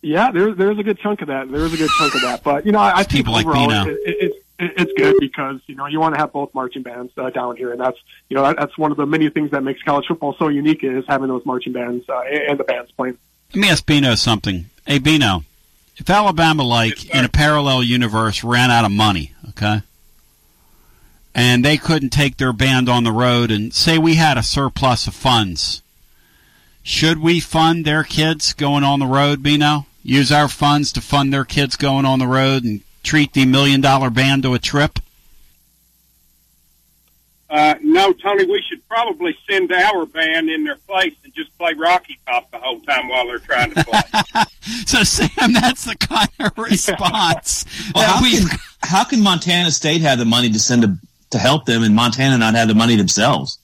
Yeah, there's there's a good chunk of that. There's a good chunk of that. But you know, I, I think people like me overall, now. it, it, it's it, it's good because you know you want to have both marching bands uh, down here, and that's you know that, that's one of the many things that makes college football so unique is having those marching bands uh, and, the bands playing. Let me ask Bino something. Hey, Bino, if Alabama, like in a parallel universe, ran out of money, okay, and they couldn't take their band on the road, and say we had a surplus of funds, should we fund their kids going on the road, Bino? Use our funds to fund their kids going on the road and treat the million dollar band to a trip? Uh, no, Tony, we should probably send our band in their place and just play Rocky Top the whole time while they're trying to play. So, Sam, that's the kind of response Well, how, we can, how can Montana State have the money to send to, to help them and Montana not have the money themselves?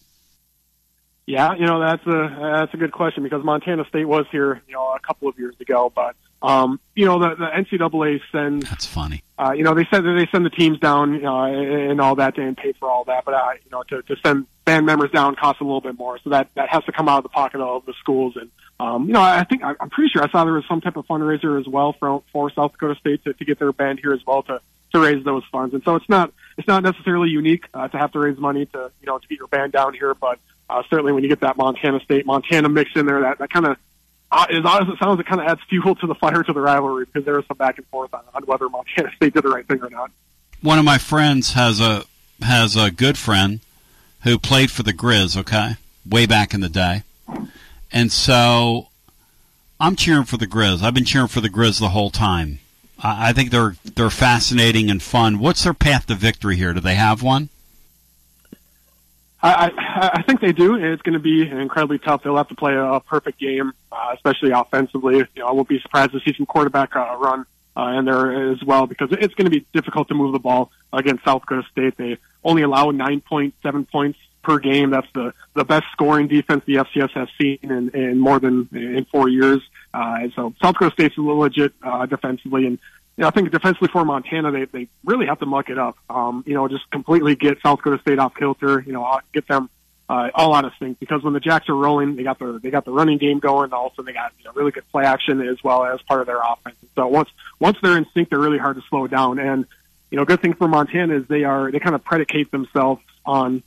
Yeah, you know that's a that's a good question because Montana State was here, you know, a couple of years ago, but um, you know the the NCAA sends. That's funny. Uh, you know they said that they send the teams down uh, and all that and pay for all that, but uh, you know to, to send band members down costs a little bit more, so that that has to come out of the pocket of the schools. And um, you know I think I'm pretty sure I saw there was some type of fundraiser as well for for South Dakota State to, to get their band here as well to to raise those funds. And so it's not it's not necessarily unique uh, to have to raise money to you know to get your band down here, but uh, certainly when you get that Montana State Montana mix in there, that that kind of as odd as it sounds, it kind of adds fuel to the fire to the rivalry because there was some back and forth on, on whether Montana State did the right thing or not. one of my friends has a has a good friend who played for the Grizz, okay, way back in the day, and so I'm cheering for the Grizz. I've been cheering for the Grizz the whole time. I, I think they're they're fascinating and fun. What's their path to victory here? Do they have one? I, I, think they do. It's going to be incredibly tough. They'll have to play a, perfect game, uh, especially offensively. You know, I won't be surprised to see some quarterback uh, run uh, in there as well because it's going to be difficult to move the ball against South Dakota State. They only allow 9.7 points per game. That's the, the best scoring defense the FCS has seen in, in more than in four years. Uh, so South Dakota State's a little legit uh, defensively, and you know, I think defensively for Montana, they they really have to muck it up. Um, you know, just completely get South Dakota State off kilter. You know, get them uh, all out of sync because when the Jacks are rolling, they got the they got the running game going. Also, they got you know, really good play action as well as part of their offense. So once once they're in sync, they're really hard to slow down. And you know, good thing for Montana is they are they kind of predicate themselves on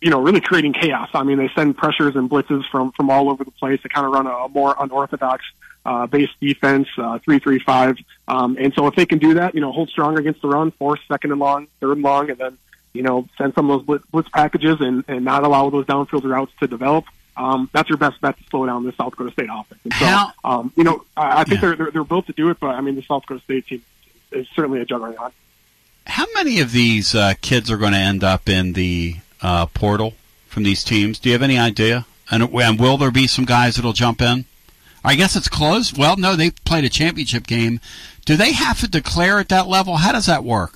you know, really creating chaos. I mean, they send pressures and blitzes from from all over the place. They kind of run a, a more unorthodox uh, base defense, uh, three three five. Um, and so if they can do that, you know, hold strong against the run, force second and long, third and long, and then you know send some of those blitz, blitz packages and and not allow those downfield routes to develop. Um, that's your best bet to slow down the South Dakota State offense. And so, How- um, you know, I, I think Yeah. they're, they're they're built to do it, but I mean, the South Dakota State team is certainly a juggernaut. How many of these uh, kids are going to end up in the uh, portal from these teams? Do you have any idea? And, and will there be some guys that'll jump in? I guess it's closed. Well, no, they played a championship game. Do they have to declare at that level? How does that work?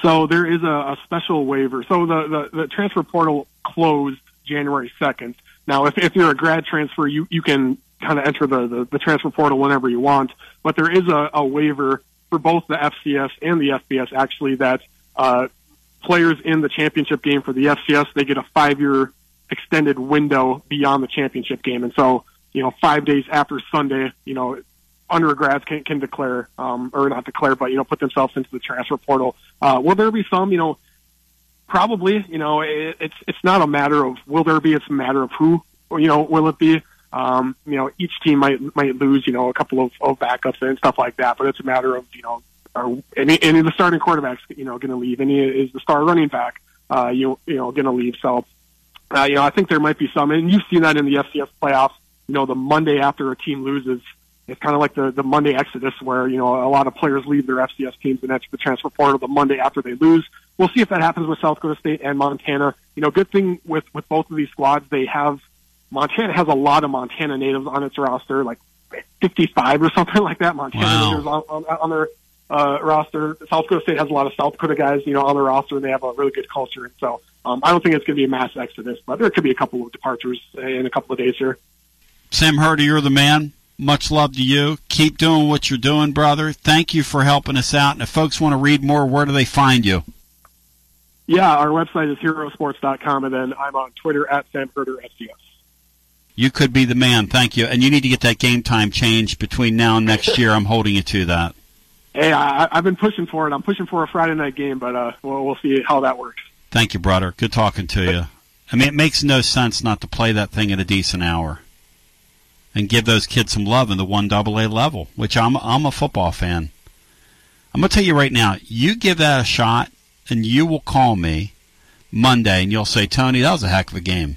So there is a, a special waiver. So the, the, the transfer portal closed January 2nd. Now, if, if you're a grad transfer, you, you can kind of enter the, the, the transfer portal whenever you want. But there is a, a waiver for both the FCS and the FBS actually that uh, players in the championship game for the FCS, they get a five-year extended window beyond the championship game. And so, you know, five days after Sunday, you know, undergrads can, can declare, um, or not declare, but, you know, put themselves into the transfer portal. Uh, will there be some, you know, probably, you know, it, it's, it's not a matter of will there be, it's a matter of who, you know, will it be? Um, you know, each team might, might lose, you know, a couple of, of backups and stuff like that, but it's a matter of, you know, are any, any of the starting quarterbacks, you know, going to leave? Any is the star running back, uh, you you know, going to leave? So, uh, you know, I think there might be some, and you've seen that in the FCS playoffs. You know, the Monday after a team loses, it's kind of like the the Monday exodus, where you know a lot of players leave their FCS teams and enter the transfer portal the Monday after they lose. We'll see if that happens with South Dakota State and Montana. You know, good thing with with both of these squads, they have Montana has a lot of Montana natives on its roster, like 55 or something like that. Montana Wow. natives on, on, on their uh, roster. South Dakota State has a lot of South Dakota guys, you know, on their roster, and they have a really good culture. And so, um, I don't think it's going to be a mass exodus, but there could be a couple of departures in a couple of days here. Sam Herder, you're the man. Much love to you. Keep doing what you're doing, brother. Thank you for helping us out. And if folks want to read more, where do they find you? Yeah, our website is herosports.com, and then I'm on Twitter at Sam Herder FCS. You could be the man. Thank you. And you need to get that game time changed between now and next year. I'm holding you to that. Hey, I, I've been pushing for it. I'm pushing for a Friday night game, but uh, we'll, we'll see how that works. Thank you, brother. Good talking to you. I mean, it makes no sense not to play that thing at a decent hour and give those kids some love in the one double A level, which I'm I'm a football fan. I'm gonna tell you right now, you give that a shot, and you will call me Monday, and you'll say, Tony, that was a heck of a game.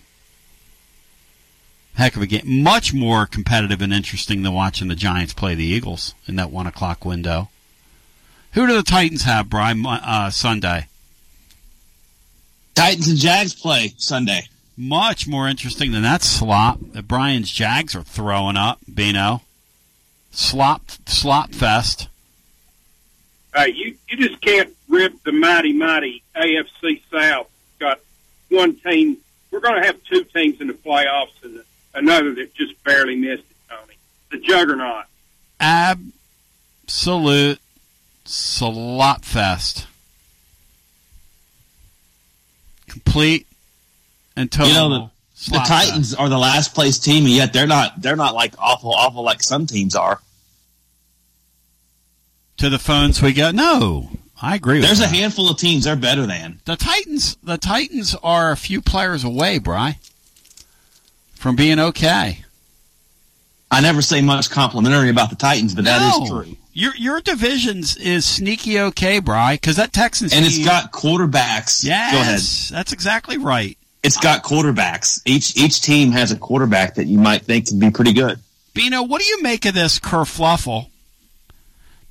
Heck of a game. Much more competitive and interesting than watching the Giants play the Eagles in that one o'clock window. Who do the Titans have, Brian, uh, Sunday? Titans and Jags play Sunday. Much more interesting than that slop that Brian's Jags are throwing up, Bino. Slop, slop fest. Uh, you you just can't rip the mighty mighty AFC South. Got one team. We're going to have two teams in the playoffs and another that just barely missed it. Tony, the juggernaut. Absolute slop fest. Complete and total. You know, the, the Titans are the last place team, and yet they're not. They're not like awful, awful like some teams are. to the phones we go. No, I agree. With There's a handful of teams they're better than. The Titans. The Titans are a few players away, Bry, from being okay. I never say much complimentary about the Titans, but that is true. Your your divisions is sneaky okay, Bry, because that Texans And it's got quarterbacks. Yes, Go ahead. that's exactly right. It's got quarterbacks. Each each team has a quarterback that you might think could be pretty good. Bino, what do you make of this kerfluffle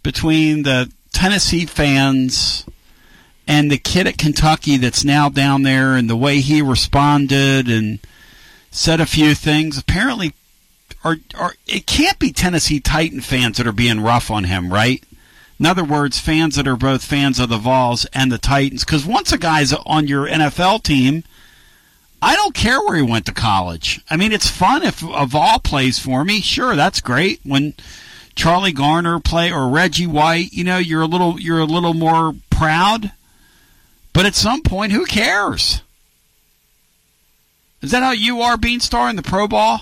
between the Tennessee fans and the kid at Kentucky that's now down there and the way he responded and said a few things apparently are are it can't be Tennessee Titan fans that are being rough on him, right? In other words, fans that are both fans of the Vols and the Titans. Because once a guy's on your NFL team, I don't care where he went to college. I mean, it's fun if a Vol plays for me. Sure, that's great. When Charlie Garner play or Reggie White, you know, you're a little you're a little more proud. But at some point, who cares? Is that how you are, Beanstar, in the pro ball?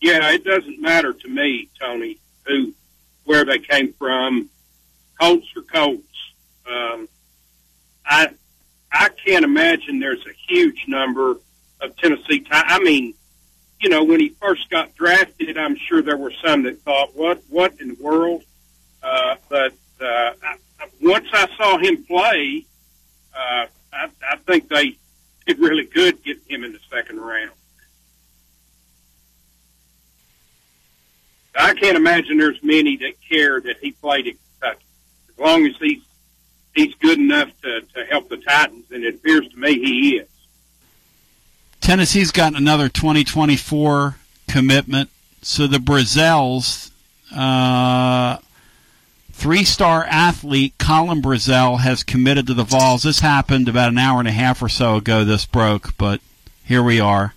Yeah, it doesn't matter to me, Tony, who, where they came from, Colts or Colts. Um, I I can't imagine there's a huge number of Tennessee. I mean, you know, when he first got drafted, I'm sure there were some that thought, "What? What in the world?" Uh, but uh, I, once I saw him play, uh, I, I think they did really good getting him in the second round. I can't imagine there's many that care that he played at Kentucky. As long as he's he's good enough to, to help the Titans, and it appears to me he is. Tennessee's got another 2024 commitment. So the Brazils, uh, three-star athlete Colin Brazzell has committed to the Vols. This happened about an hour and a half or so ago. This broke, but here we are.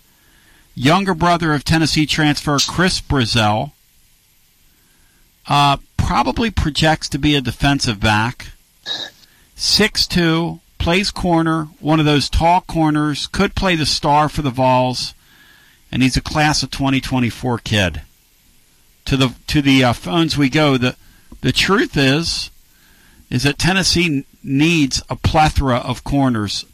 Younger brother of Tennessee transfer Chris Brazzell uh, probably projects to be a defensive back. Six-two, plays corner, one of those tall corners, could play the star for the Vols, and he's a class of 2024 kid. To the to the uh, phones we go. The the truth is is that Tennessee needs a plethora of corners.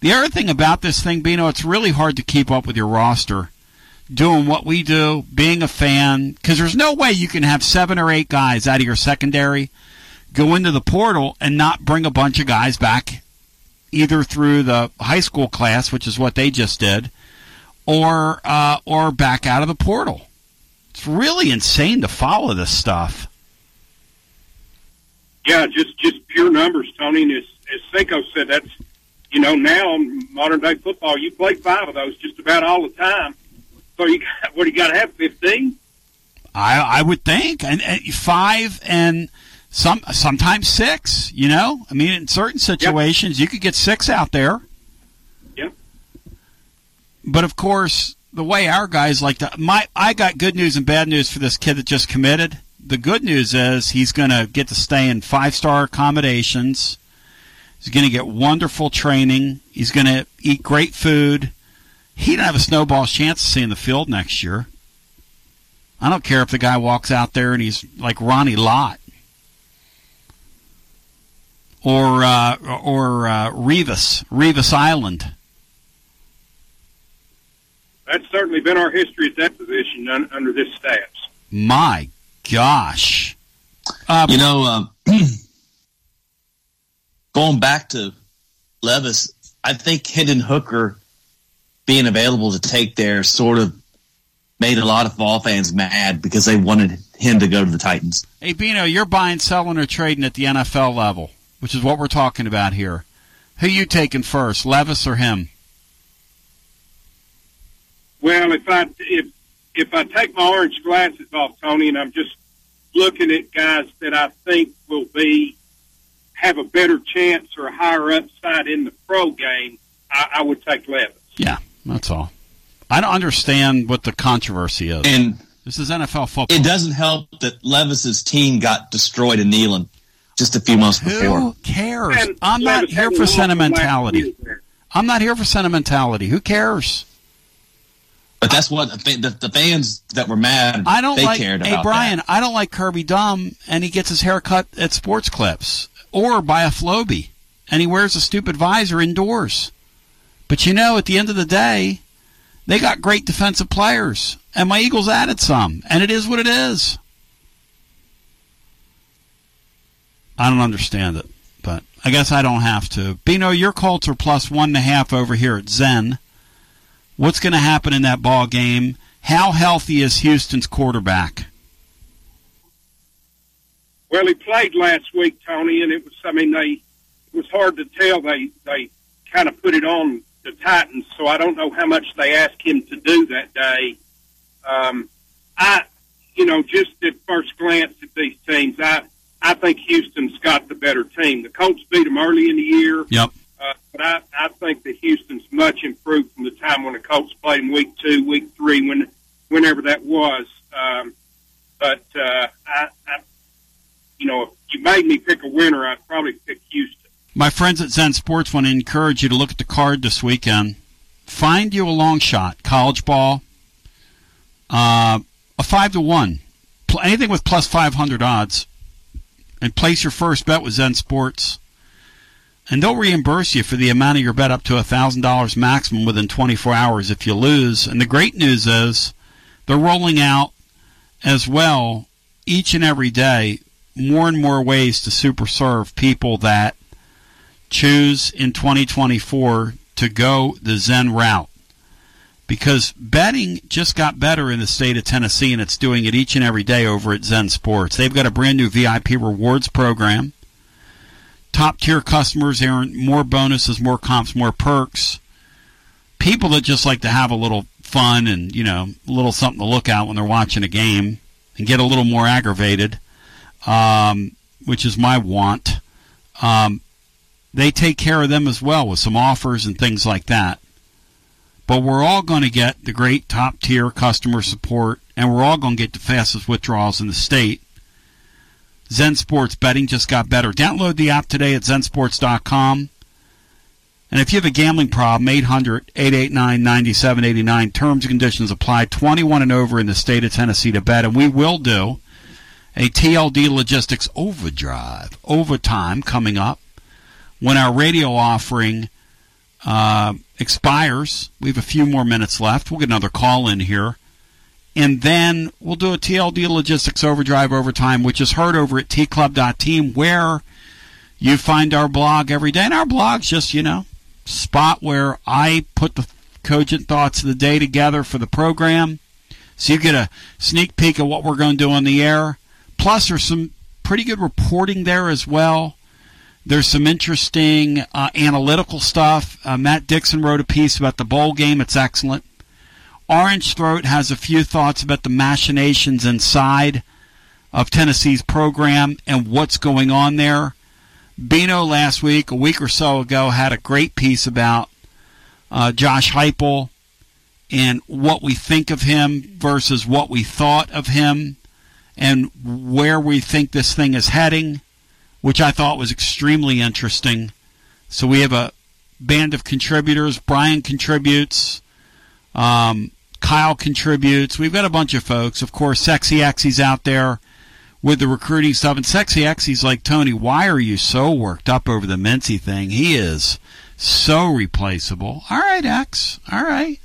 The other thing about this thing, Bino, it's really hard to keep up with your roster. Doing what we do, being a fan, because there's no way you can have seven or eight guys out of your secondary go into the portal and not bring a bunch of guys back either through the high school class, which is what they just did, or uh, or back out of the portal. It's really insane to follow this stuff. Yeah, just just pure numbers, Tony. And as, as Cinco said, that's you know now in modern day football, you play five of those just about all the time. So you got, what do you got to have fifteen? I I would think, and, and five and some sometimes six. You know, I mean, in certain situations, yep. you could get six out there. Yep. But of course, the way our guys like to, my I got good news and bad news for this kid that just committed. The good news is he's going to get to stay in five star accommodations. He's going to get wonderful training. He's going to eat great food. He doesn't have a snowball's chance of seeing the field next year. I don't care if the guy walks out there and he's like Ronnie Lott or uh, or uh, Revis Revis Island. That's certainly been our history at that position un- under this staff. My gosh, uh, you know, uh, going back to Levis, I think Hendon Hooker being available to take there sort of made a lot of Vol fans mad because they wanted him to go to the Titans. Hey, Bino, you're buying, selling, or trading at the NFL level which is what we're talking about here. Who you taking first, Levis or him? Well, if I if if I take my orange glasses off, Tony, and I'm just looking at guys that I think will be have a better chance or a higher upside in the pro game, I, I would take Levis. Yeah, that's all. I don't understand what the controversy is. And this is NFL football. It doesn't help that Levis's team got destroyed in Neyland just a few months before. Who cares? And I'm not here for sentimentality. I'm not here for sentimentality. Who cares? But that's what the, the fans that were mad. I don't they like. Cared hey, Brian, that. I don't like Kirby Dumb, and he gets his hair cut at Sports Clips or by a Flowbee, and he wears a stupid visor indoors. But you know, at the end of the day, they got great defensive players, and my Eagles added some, and it is what it is. I don't understand it, but I guess I don't have to. Bino, your Colts are plus one and a half over here at Zen. What's going to happen in that ball game? How healthy is Houston's quarterback? Well, he played last week, Tony, and it was. I mean, they it was hard to tell. They they kind of put it on the Titans, so I don't know how much they asked him to do that day. Um, I, you know, just at first glance at these teams, I I think Houston's got the better team. The Colts beat them early in the year. Yep. Uh, but I, I think that Houston's much improved from the time when the Colts played in week two, week three, when whenever that was. Um, but uh, I, I, you know, if you made me pick a winner, I'd probably pick Houston. My friends at Zen Sports want to encourage you to look at the card this weekend. Find you a long shot, college ball, uh, a five to one, anything with plus five hundred odds, and place your first bet with Zen Sports. And they'll reimburse you for the amount of your bet up to a thousand dollars maximum within 24 hours if you lose. And the great news is they're rolling out as well each and every day more and more ways to super serve people that choose in 2024 to go the Zen route. Because betting just got better in the state of Tennessee, and it's doing it each and every day over at Zen Sports. They've got a brand new VIP rewards program. Top tier customers earn more bonuses, more comps, more perks. People that just like to have a little fun and, you know, a little something to look at when they're watching a game and get a little more aggravated, um, which is my want. Um, they take care of them as well with some offers and things like that. But we're all going to get the great top tier customer support, and we're all going to get the fastest withdrawals in the state. Zen Sports betting just got better. Download the app today at zensports.com. And if you have a gambling problem, 800 889 9789. Terms and conditions apply. 21 and over in the state of Tennessee to bet. And we will do a TLD Logistics Overdrive, overtime coming up when our radio offering uh, expires. We have a few more minutes left. We'll get another call in here. And then we'll do a TLD Logistics Overdrive overtime, which is heard over at tclub.team, where you find our blog every day. And our blog's just, you know, spot where I put the cogent thoughts of the day together for the program. So you get a sneak peek of what we're going to do on the air. Plus, there's some pretty good reporting there as well. There's some interesting uh, analytical stuff. Uh, Matt Dixon wrote a piece about the bowl game. It's excellent. Orange Throat has a few thoughts about the machinations inside of Tennessee's program and what's going on there. Bino last week, a week or so ago, had a great piece about uh, Josh Heupel and what we think of him versus what we thought of him and where we think this thing is heading, which I thought was extremely interesting. So we have a band of contributors. Brian contributes. Um, Kyle contributes. We've got a bunch of folks. Of course, Sexy X's out there with the recruiting stuff. And Sexy X's like, Tony, why are you so worked up over the Mincey thing? He is so replaceable. All right, X. All right.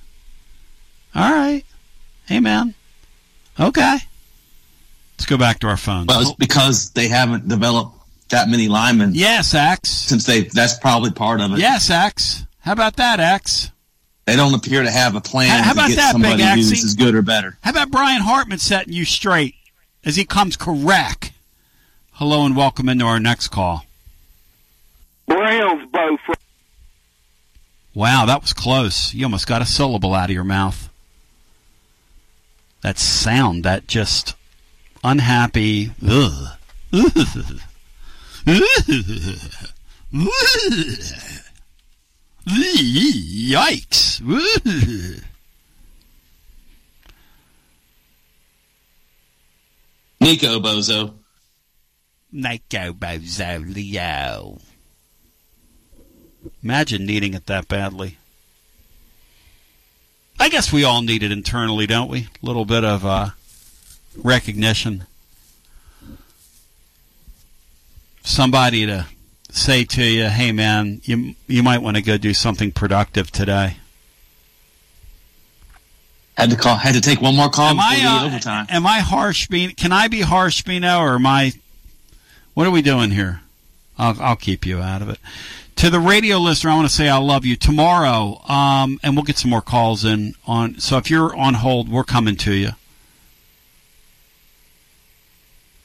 All right. Hey, man. Okay. Let's go back to our phone. Well, it's because they haven't developed that many linemen. Yes, Axe. Since they, that's probably part of it. Yes, Axe. How about that, Axe? They don't appear to have a plan How- how to about get that, somebody Big who's Axie? as good or better. How about Brian Hartman setting you straight as he comes correct? Hello and welcome into our next call. Browns, Bo. Wow, that was close. You almost got a syllable out of your mouth. That sound, that just unhappy. Ugh. Yikes. Nico Bozo. Nico Bozo Leo. Imagine needing it that badly. I guess we all need it internally, don't we? A little bit of uh, recognition. Somebody to say to you, "Hey, man, you you might want to go do something productive today." Had to call. Had to take one more call Am I, uh, overtime. Am I harsh, Bean? Can I be harsh, Bino, or am I? What are we doing here? I'll, I'll keep you out of it. To the radio listener, I want to say I love you. Tomorrow, um, and we'll get some more calls in on. So if you're on hold, we're coming to you.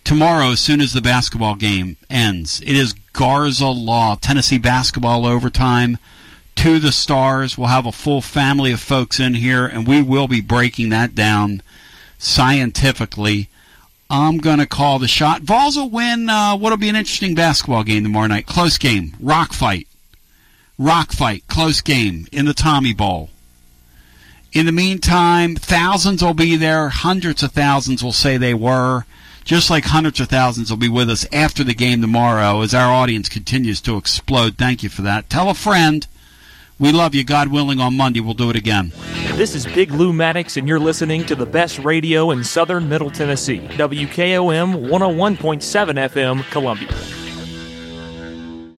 Tomorrow as soon as the basketball game ends. It is Garza Law, Tennessee basketball overtime to the stars. We'll have a full family of folks in here, and we will be breaking that down scientifically. I'm going to call the shot. Vols will win uh, what'll be an interesting basketball game tomorrow night. Close game. Rock fight. Rock fight. Close game in the Tommy Bowl. In the meantime, thousands will be there. Hundreds of thousands will say they were. Just like hundreds of thousands will be with us after the game tomorrow as our audience continues to explode. Thank you for that. Tell a friend. We love you. God willing, on Monday we'll do it again. This is Big Lou Maddox, and you're listening to the best radio in southern Middle Tennessee. WKOM 101.7 FM, Columbia.